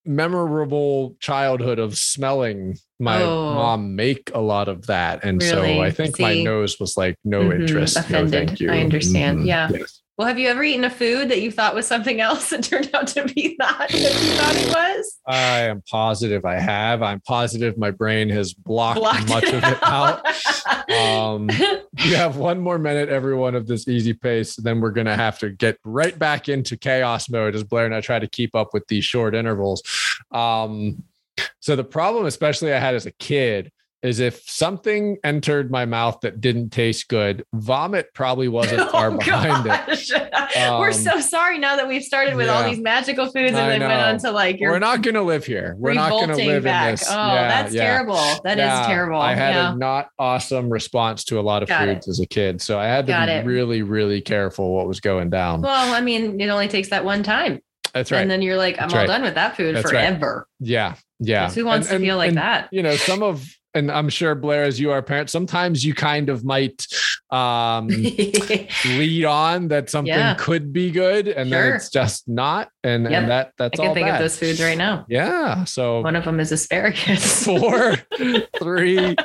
memorable childhood of smelling my Oh. mom make a lot of that, and so I think my nose was like, no Mhm, interest, no thank you. I understand. Mhm, Yeah. yes. Well, have you ever eaten a food that you thought was something else that [LAUGHS] turned out to be not what you thought it was? I am positive I have. I'm positive my brain has blocked, Blocked much of it out. out. [LAUGHS] Um, you have one more minute, everyone, of this easy pace. Then we're going to have to get right back into chaos mode as Blair and I try to keep up with these short intervals. Um, so, the problem, especially I had as a kid, is if something entered my mouth that didn't taste good, vomit probably wasn't far [LAUGHS] Oh, behind it. gosh. [LAUGHS] We're Um, so sorry now that we've started with all these magical foods and I then went on to like your We're not going to live here. We're not going to live back. in this. Oh, Yeah, that's yeah. terrible. That is Yeah, terrible. I had yeah. a not awesome response to a lot of Got foods as a kid. So I had to Got be it. really, really careful what was going down. well, I mean, it only takes that one time. That's right. And then you're like, I'm That's all right. done with that food That's right. forever. yeah. Yeah. 'Cause Who wants And- to and- feel like and, that? You know, some of, and I'm sure Blair, as you are a parent, sometimes you kind of might um, [LAUGHS] lead on that something Yeah. could be good and then it's just not. And, Yep. and that I can think bad. of those foods right now. Yeah. So One of them is asparagus. [LAUGHS] four, [LAUGHS] three,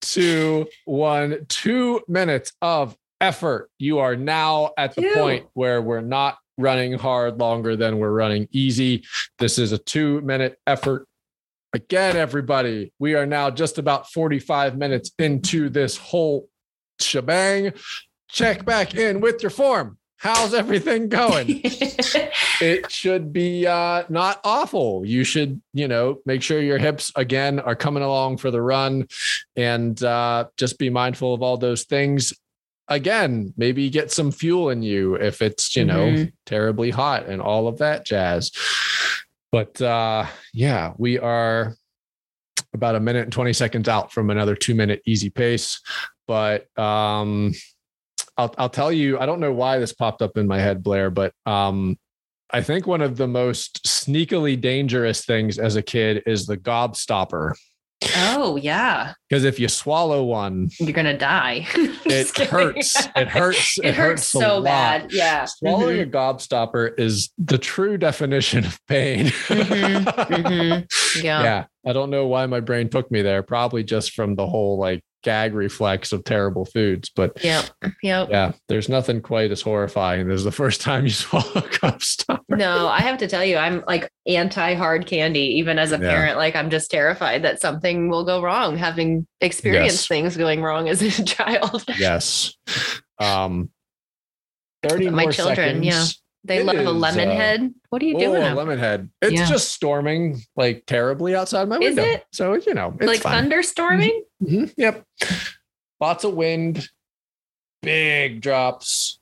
two, one, two minutes of effort. You are now at the point where we're not running hard longer than we're running easy. This is a two minute effort. Again, everybody, we are now just about 45 minutes into this whole shebang. Check back in with your form. How's everything going? [LAUGHS] it should be uh, not awful. You should, you know, make sure your hips again are coming along for the run and uh, just be mindful of all those things. Again, maybe get some fuel in you if it's, you know, Mhm. terribly hot and all of that jazz. But uh, yeah, we are about a minute and 20 seconds out from another two minute easy pace. But um, I'll, I'll tell you, I don't know why this popped up in my head, Blair, but um, I think one of the most sneakily dangerous things as a kid is the gobstopper. Oh yeah, Because if you swallow one, you're gonna die. [LAUGHS] it Just kidding. hurts. It hurts. [LAUGHS] It, hurts, so bad. Yeah. Swallowing Mhm. a gobstopper is the true definition of pain. Mhm, mhm. [LAUGHS] Yeah. yeah. I don't know why my brain took me there. Probably just from the whole like gag reflex of terrible foods. But Yep. Yep. yeah, there's nothing quite as horrifying as the first [LAUGHS] time you swallow a gobstopper. No, I have to tell you, I'm like anti hard candy, even as a Yeah. parent. Like, I'm just terrified that something will go wrong, having experienced Yes. things going wrong as a [LAUGHS] child. Yes. Um, 30 My children, yeah. They It love a is, lemon uh, head. What are you doing? a lemon head. It's Yeah. just storming like terribly outside my window. So, you know, it's like fine. thunderstorming? Mhm, Yep. Lots of wind, big drops.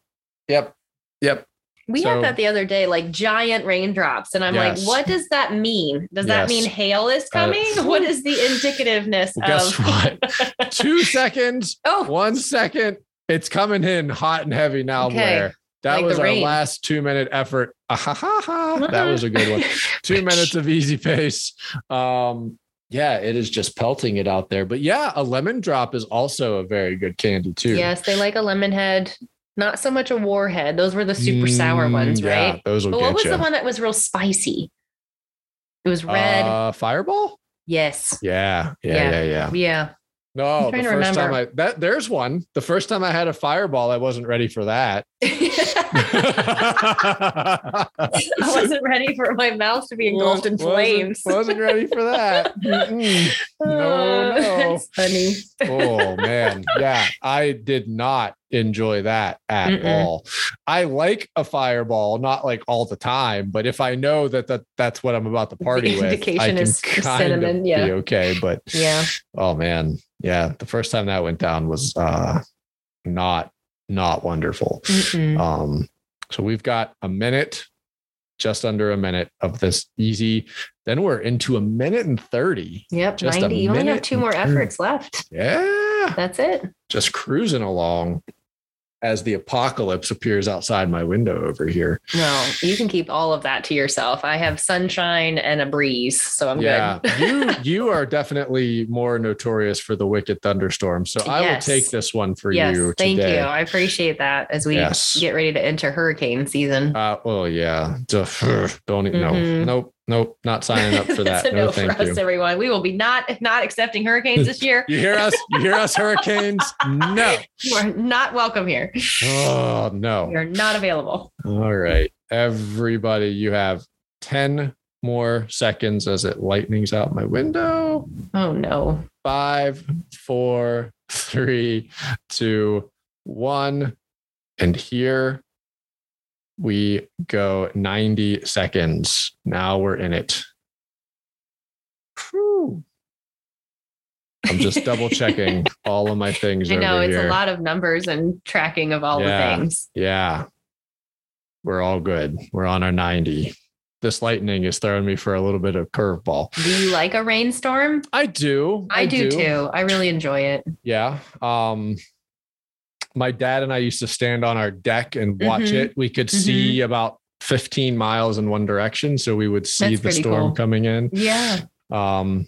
Yep. Yep. We So- had that the other day, like giant raindrops. And I'm Yes. like, what does that mean? Does that mean hail is Uh, coming? [LAUGHS] what is the indicativeness Well, guess of what? [LAUGHS] Two seconds, Oh, one second. It's coming in hot and heavy now, Okay. Blair. That Like was our rain. last two minute effort. Ah, ha, ha, ha. That was a good one. [LAUGHS] two minutes of easy pace. Um, yeah, it is just pelting it out there. But yeah, a lemon drop is also a very good candy too. Yes, they like a lemon head. Not so much a warhead. Those were the super sour Mm, ones, yeah, right? those will But what was you. the one that was real spicy? It was red. Uh, fireball. yes. Yeah, yeah, Yeah. yeah, yeah. Yeah. No, the first to time I that there's one. The first time I had a fireball, I wasn't ready for that. [LAUGHS] I wasn't ready for my mouth to be engulfed in Wasn't- Wasn't ready for that. [LAUGHS] Mm-mm. No, oh, no. That's funny. oh [LAUGHS] man yeah i did not enjoy that at Mm-mm. all i like a fireball not like all the time but if i know that, that that's what i'm about to party with i indication can is kind cinnamon, of yeah. be okay but Yeah. oh man yeah the first time that went down was uh not not wonderful Mm-mm. um so we've got a minute just under a minute of this easy then we're into a minute and 30 Yep. just 90. You only have two more efforts left. yeah That's it. just cruising along as the apocalypse appears outside my window over here. No, you can keep all of that to yourself. I have sunshine and a breeze, so I'm yeah, good. you you are definitely more notorious for the wicked thunderstorm. So I will take this one for yes, you thank today. you. I appreciate that as we Yes. get ready to enter hurricane season. Uh, oh yeah, don't e- no, Mhm. nope, nope, not signing up for [LAUGHS] that. That's no, no for thank us, you. everyone. We will be not not accepting hurricanes this year. You hear us? You hear us? Hurricanes? No. [LAUGHS] You are not welcome here. Oh no. You're not available. All right, everybody, you have ten more seconds as it lightnings out my window. Oh no. five, four, three, two, one. And here we go 90 seconds. Now we're in it. Whew. I'm just double checking [LAUGHS] all of my things. I know it's here. a lot of numbers and tracking of all Yeah. the things. Yeah. We're all good. We're on our 90. This lightning is throwing me for a little bit of curveball. Do you like a rainstorm? I do. I, do, too. I really enjoy it. Yeah. Um my dad and I used to stand on our deck and watch Mhm. it. We could see about 15 miles in one direction. So we would see That's the storm cool. coming in. Yeah. Um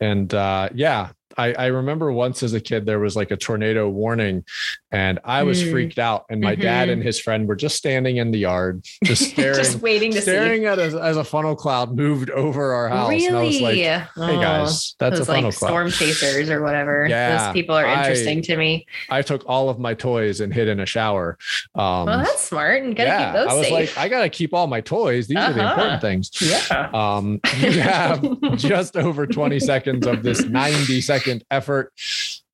and uh yeah, I, I remember once as a kid there was like a tornado warning, and I was Mm. freaked out. And my dad Mhm. and his friend were just standing in the yard, just [LAUGHS] staring, Just waiting to staring at us as a funnel cloud moved over our see. house. And I was like, Really? "Hey Oh, guys, that's a funnel like cloud." storm chasers or whatever. Yeah, Those people are I- interesting to me. I took all of my toys and hid in a shower. Um, Well, that's smart and gotta yeah, keep those I was safe. like, I gotta keep all my toys. These are the Uh-huh. important things. yeah. Um, [LAUGHS] you have just over 20 seconds of this [LAUGHS] 90 second effort.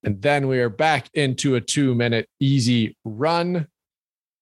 And then we are back into a two minute easy run.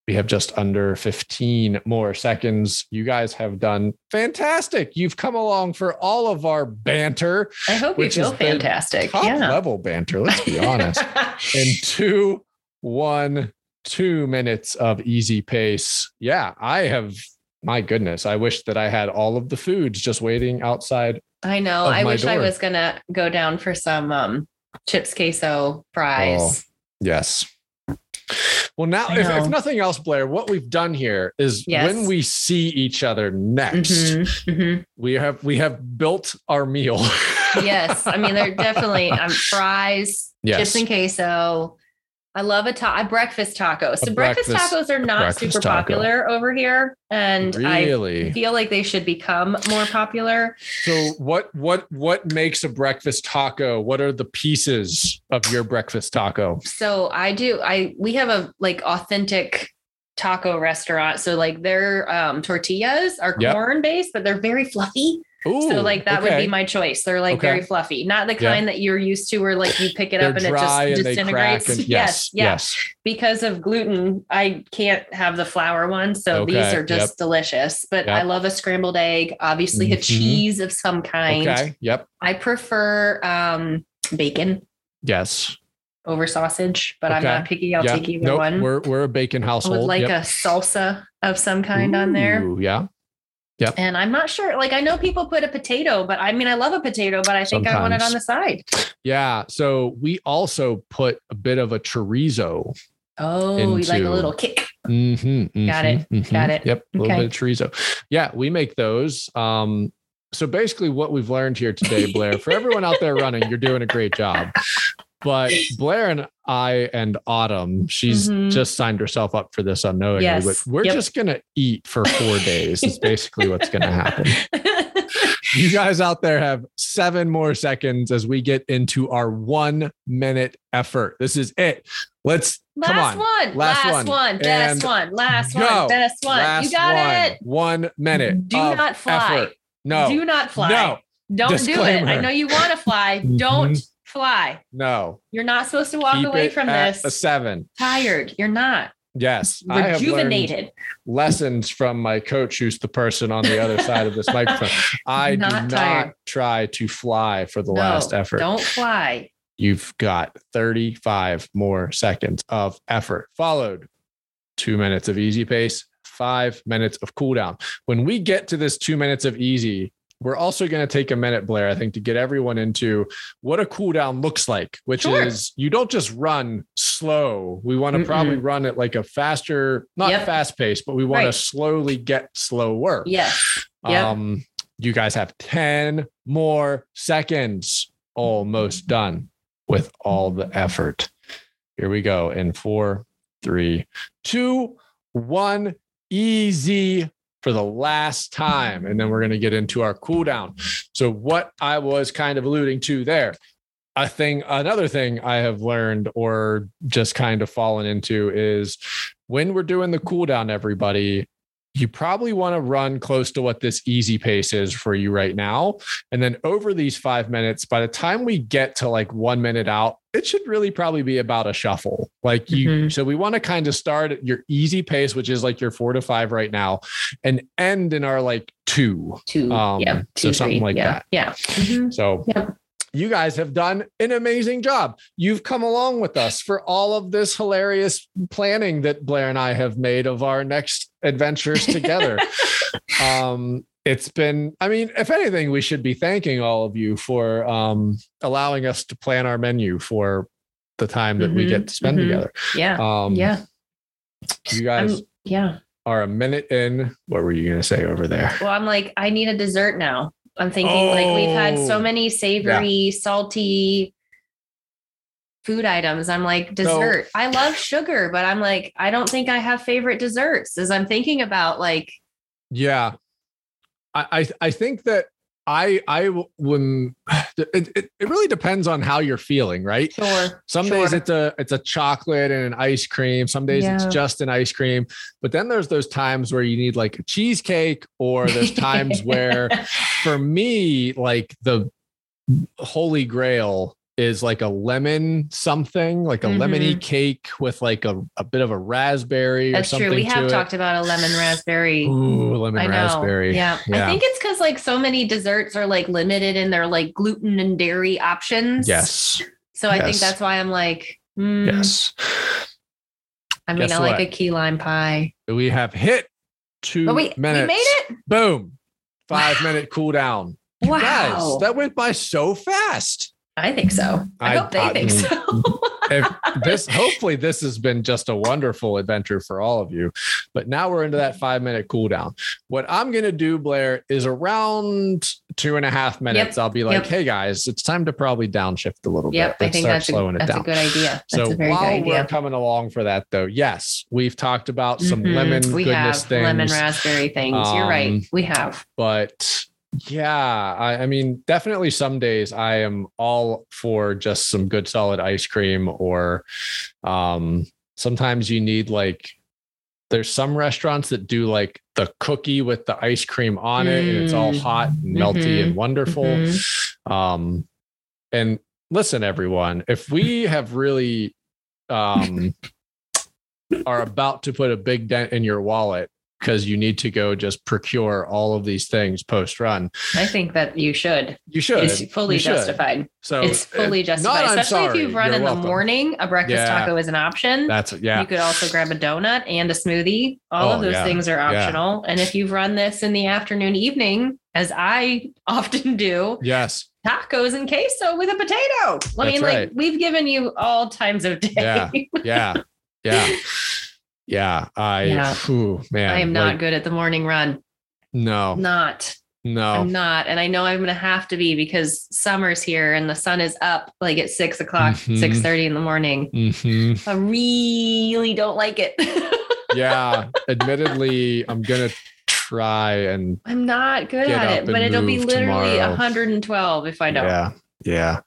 We have just under 15 more seconds. You guys have done fantastic. You've come along for all of our banter, I hope you feel fantastic. top yeah. level banter. Let's be honest. [LAUGHS] In two, one, two minutes of easy pace. Yeah, I have. My goodness, I wish that I had all of the foods just waiting outside I know. I wish I was gonna go down for some um chips queso fries. Oh, Yes. Well, now, if, if nothing else, Blair, what we've done here is Yes. when we see each other next, Mhm, mhm. we have we have built our meal. Yes. I mean, they're [LAUGHS] definitely um, fries, yes. chips and queso. I love a, ta- a breakfast taco. So breakfast, breakfast- tacos are not super taco. popular over here, and I feel like they should become more popular. So, what what what makes a breakfast taco? What are the pieces of your breakfast taco? So I do. I we have a like authentic taco restaurant. So like their um, tortillas are Yep. corn based, but they're very fluffy. Ooh, so like that would be my choice. They're like Okay. very fluffy, not the Yeah. kind that you're used to, where like you pick it up and it just and disintegrates. And, [LAUGHS] yes, yes, yeah. yes. Because of gluten, I can't have the flour ones. So these are just delicious. But Yep. I love a scrambled egg, obviously a Mhm. cheese of some kind. Okay. Yep. I prefer um, bacon Yes. over sausage, but I'm not picky. I'll yeah. take either Nope, one. We're we're a bacon household. with like Yep. a salsa of some kind on there. Ooh, Yeah. And I'm not sure. Like I know people put a potato, but I mean I love a potato, but I think I want it on the side. Yeah. So we also put a bit of a chorizo. Oh, you like a little kick. Mhm, Got it, mhm, got it. Yep. A little Okay. bit of chorizo. Yeah, we make those. Um, so basically, what we've learned here today, Blair, for everyone out there running, you're doing a great job. But Blair and I and Autumn, she's Mhm. just signed herself up for this unknowingly. Yes. But we're Yep. just gonna eat for four [LAUGHS] days. Is basically what's gonna happen. [LAUGHS] You guys out there have seven more seconds as we get into our one minute effort. This is it. Let's last come on. one. Last Last, one. one. Best And one. Last go. one. Best one. Last you got one. it. One minute. Do of not fly. effort. No. Do not fly. No. Don't do it. I know you want to fly. Don't fly. No. You're not supposed to walk Keep away from this A seven. tired. You're not. Yes. I have learned Rejuvenated. lessons from my coach, who's the person on the other [LAUGHS] side of this microphone. I do Not not tired. try to fly for the No, last effort. Don't fly. You've got 35 more seconds of effort, followed two minutes of easy pace, five minutes of cooldown. When we get to this two minutes of easy, we're also going to take a minute, Blair, I think, to get everyone into what a cooldown looks like, which Sure. is you don't just run slow. We want to probably run at like a faster, not Yep. fast pace, but we want to slowly get slower. Yes. Yep. Um, you guys have 10 more seconds, almost done with all the effort. Here we go in four, three, two, one. Easy for the last time. And then we're going to get into our cool down. So, what I was kind of alluding to there, a thing, another thing I have learned or just kind of fallen into is when we're doing the cool down, everybody, you probably want to run close to what this easy pace is for you right now. And then over these five minutes, by the time we get to like one minute out, it should really probably be about a shuffle. Like you, Mhm. so we want to kind of start at your easy pace, which is like your four to five right now, and end in our like two. Two. Um, yeah. so Two, something three. like yeah. that. Yeah. Mhm. So Yep. You guys have done an amazing job. You've come along with us for all of this hilarious planning that Blair and I have made of our next adventures [LAUGHS] together. um, it's been, I mean, if anything, we should be thanking all of you for um, allowing us to plan our menu for the time that we Mhm, get to spend mhm. together. Yeah. Um, yeah. You guys I'm, yeah. are a minute in. What were you going to say over there? Well, I'm like, I need a dessert now. I'm thinking like we've had so Oh, many savory, salty, food items. I'm like dessert. I love sugar, but I'm like I don't think I have favorite desserts. As I'm thinking about like Yeah. I I, I think that I I when [SIGHS] it, it, it really depends on how you're feeling, right? sure. Some days it's a it's a chocolate and an ice cream. Some days it's just an ice cream. But then there's those times where you need like a cheesecake, or there's times [LAUGHS] where for me, like the holy grail is like a lemon something, like a lemony cake with like a, a bit of a raspberry or Mm-hmm. That's true. We have talked about a lemon raspberry. Ooh, lemon I raspberry. Yeah. I think it's because like so many desserts are like limited in their like gluten and dairy options. yes. So I think that's why I'm like, mm, Yes. I mean, Guess I like what? a key lime pie. We have hit two But we, we made it. Boom. Five Wow. minute cooldown. Wow. Guys, that went by so fast. I think so. I, I- hope they I- think so. If this hopefully this has been just a wonderful adventure for all of you. But now we're into that five minute cooldown. What I'm gonna do, Blair, is around two and a half minutes. I'll be like, yep. hey guys, it's time to probably downshift a little yep. bit. I think start that's, a, slowing it that's a good idea. That's so a very while good we're coming along for that, though, yes, we've talked about some Mhm. lemon we goodness have things. lemon raspberry things. You're Um, right. We have. but yeah I, I mean definitely some days i am all for just some good solid ice cream or um sometimes you need like there's some restaurants that do like the cookie with the ice cream on it and it's all Mm. hot and melty Mhm. and wonderful Mhm. um and listen everyone if we have really um [LAUGHS] are about to put a big dent in your wallet because you need to go just procure all of these things post run I think that you should. you should It's fully You should. justified. so it's uh, fully justified, especially if you've run You're in the morning. A breakfast Yeah. taco is an option. that's yeah You could also grab a donut and a smoothie. All Oh, of those yeah. things are Yeah. optional. And if you've run this in the afternoon, evening, as I [LAUGHS] often do, yes tacos and queso with a potato. I mean, right. like we've given you all times of day. Yeah. yeah [LAUGHS] yeah yeah i Yeah. phew, man I am not like, good at the morning run. no Not. no I'm not. And I know I'm going to have to be because summer's here and the sun is up like at six o'clock, Mhm. 6.30 in the morning. Mhm. I really don't like it. [LAUGHS] yeah admittedly i'm gonna try and I'm not good at it, but it'll be literally tomorrow. 112 if I don't yeah yeah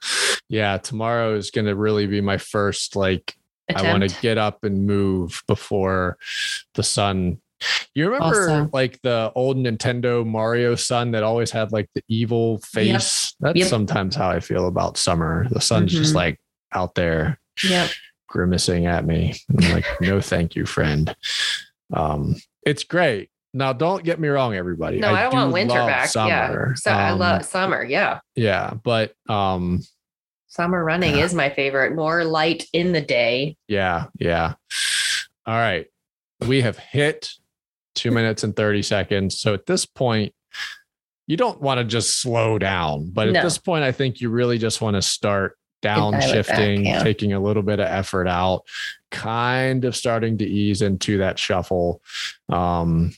yeah tomorrow is gonna really be my first like attempt. I want to get up and move before the sun. You remember Also. like the old Nintendo Mario sun that always had like the evil face? That's Yep. sometimes how I feel about summer. The sun's just Mhm. like out there Yep. grimacing at me. I'm like, [LAUGHS] no, thank you, friend. Um, it's great. Now, don't get me wrong, everybody. No, I, don't do want winter back. Summer. Yeah. So I Um, love summer. Yeah. Yeah, but um, Summer running Yeah. is my favorite. More light in the day. Yeah, yeah. All right. We have hit two minutes and 30 seconds. So at this point, you don't want to just slow down, but at this point, I think you really just want to start dial it back, downshifting, yeah. taking a little bit of effort out, kind of starting to ease into that shuffle. Um,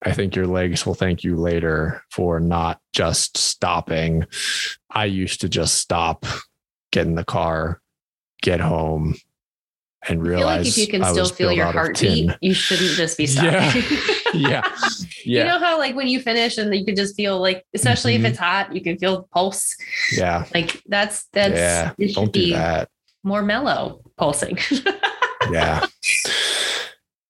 I think your legs will thank you later for not just stopping. I used to just stop, get in the car, get home, and I feel realize like if you can I still feel your heartbeat, you shouldn't just be [LAUGHS] Yeah. stopping. [LAUGHS] Yeah, [LAUGHS] yeah, You know how like when you finish and you can just feel like, especially Mhm. if it's hot, you can feel pulse. yeah, Like that's that's yeah. it should Don't do be that. more mellow pulsing. yeah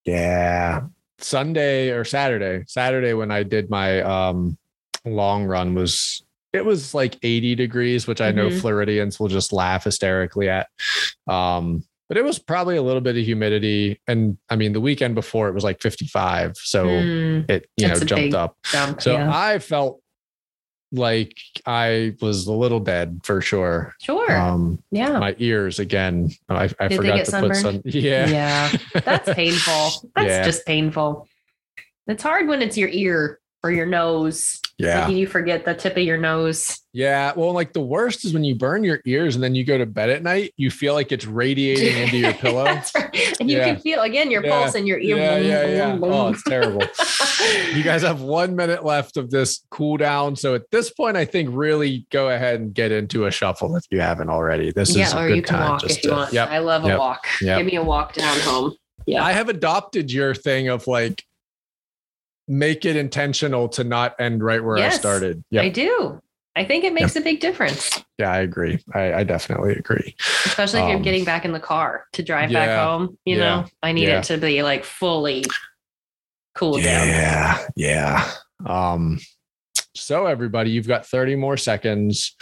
yeah sunday or saturday saturday when i did my um long run was it was like 80 degrees which i know Mhm. floridians will just laugh hysterically at um but it was probably a little bit of humidity and i mean the weekend before it was like 55 so Mm, it you know jumped up jump, so yeah. i felt like i was a little dead for sure sure. um yeah. my ears again i, I forgot to put some [LAUGHS] yeah yeah. That's painful. That's Yeah. just painful. It's hard when it's your ear. Or your nose. Yeah. Like you forget the tip of your nose. Yeah. Well, like the worst is when you burn your ears and then you go to bed at night, you feel like it's radiating into your [LAUGHS] pillow. That's right. And you Yeah. can feel again your Yeah. pulse in your ear. Yeah, yeah, yeah. boom, oh, boom. Oh, it's terrible. [LAUGHS] you guys have one minute left of this cool down. So at this point, I think really go ahead and get into a shuffle if you haven't already. This is yeah, a or good you can time walk just if you to- want. Yep. I love a walk. Yep. Give me a walk down home. Yeah. I have adopted your thing of like make it intentional to not end right where I Yes, started. I do. I think it makes a big difference, Yeah, I agree. I, I definitely agree. especially if you're Um, getting back in the car to drive yeah, back home. You yeah, know, I need yeah. it to be like fully cooled down. Yeah, yeah. Um, so everybody, you've got 30 more seconds.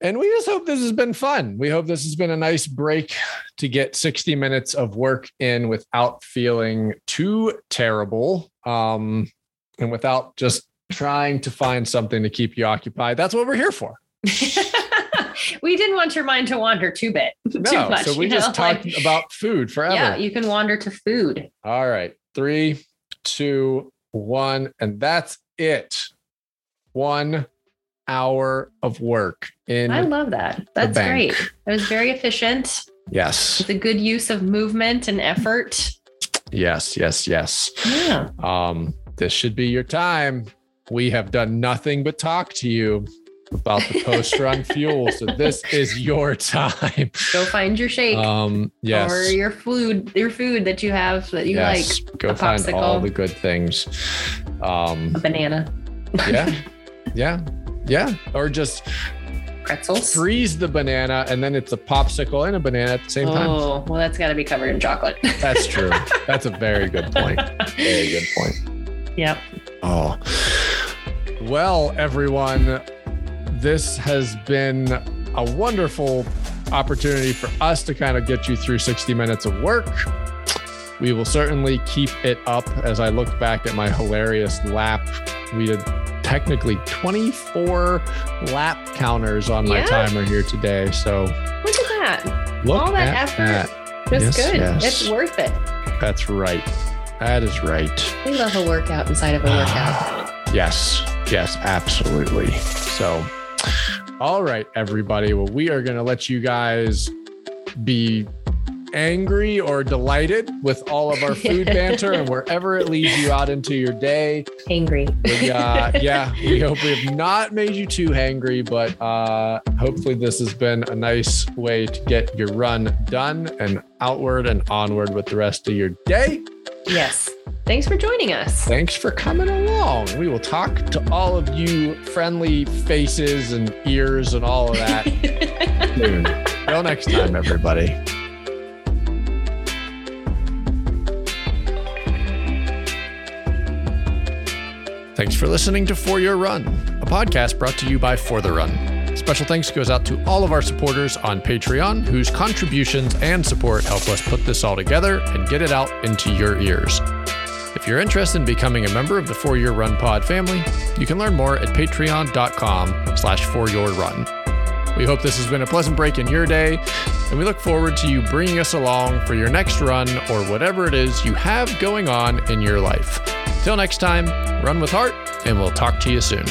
And we just hope this has been fun. We hope this has been a nice break to get 60 minutes of work in without feeling too terrible. Um, and without just trying to find something to keep you occupied. That's what we're here for. [LAUGHS] we didn't want your mind to wander too bit [LAUGHS] too No, much. so we just know, talked like- about food forever. yeah, you can wander to food. All right. Three, two, one. And that's it. One hour of work in. I love that. That's great. It was very efficient. yes. It's a good use of movement and effort. Yes. Yes. Yes. Yeah. Um, this should be your time. We have done nothing but talk to you about the post run [LAUGHS] fuel. So this is your time. Go find your shake Um, yes. or your food, your food that you have that you yes. Go a find all the good things. Um. A banana, yeah. [LAUGHS] Yeah. Yeah. Or just pretzels. freeze the banana and then it's a popsicle and a banana at the same time. Oh, well, that's got to be covered in chocolate. [LAUGHS] That's true. That's a very good point. Very good point. Yep. Oh. Well, everyone, this has been a wonderful opportunity for us to kind of get you through 60 minutes of work. We will certainly keep it up as I look back at my hilarious lap. We did technically 24 lap counters on my Yeah. timer here today. So Look at that. look All that at effort. that. That's Yes, good. yes. It's worth it. That's right. That is right. We love a workout inside of a workout. [SIGHS] Yes, yes, absolutely. So, all right, everybody. Well, we are going to let you guys be angry or delighted with all of our food [LAUGHS] banter and wherever it leads you out into your day. Angry. We, uh, [LAUGHS] yeah, we hope we have not made you too hangry, but uh, hopefully, this has been a nice way to get your run done and outward and onward with the rest of your day. Yes. Thanks for joining us. Thanks for coming along. We will talk to all of you friendly faces and ears and all of that [LAUGHS] soon. Till next time, everybody. Thanks for listening to For Your Run, a podcast brought to you by For the Run. Special thanks goes out to all of our supporters on Patreon, whose contributions and support help us put this all together and get it out into your ears. If you're interested in becoming a member of the For Your Run Pod family, you can learn more at patreon.com slash for your run. We hope this has been a pleasant break in your day, and we look forward to you bringing us along for your next run or whatever it is you have going on in your life. Till next time, run with heart, and we'll talk to you soon.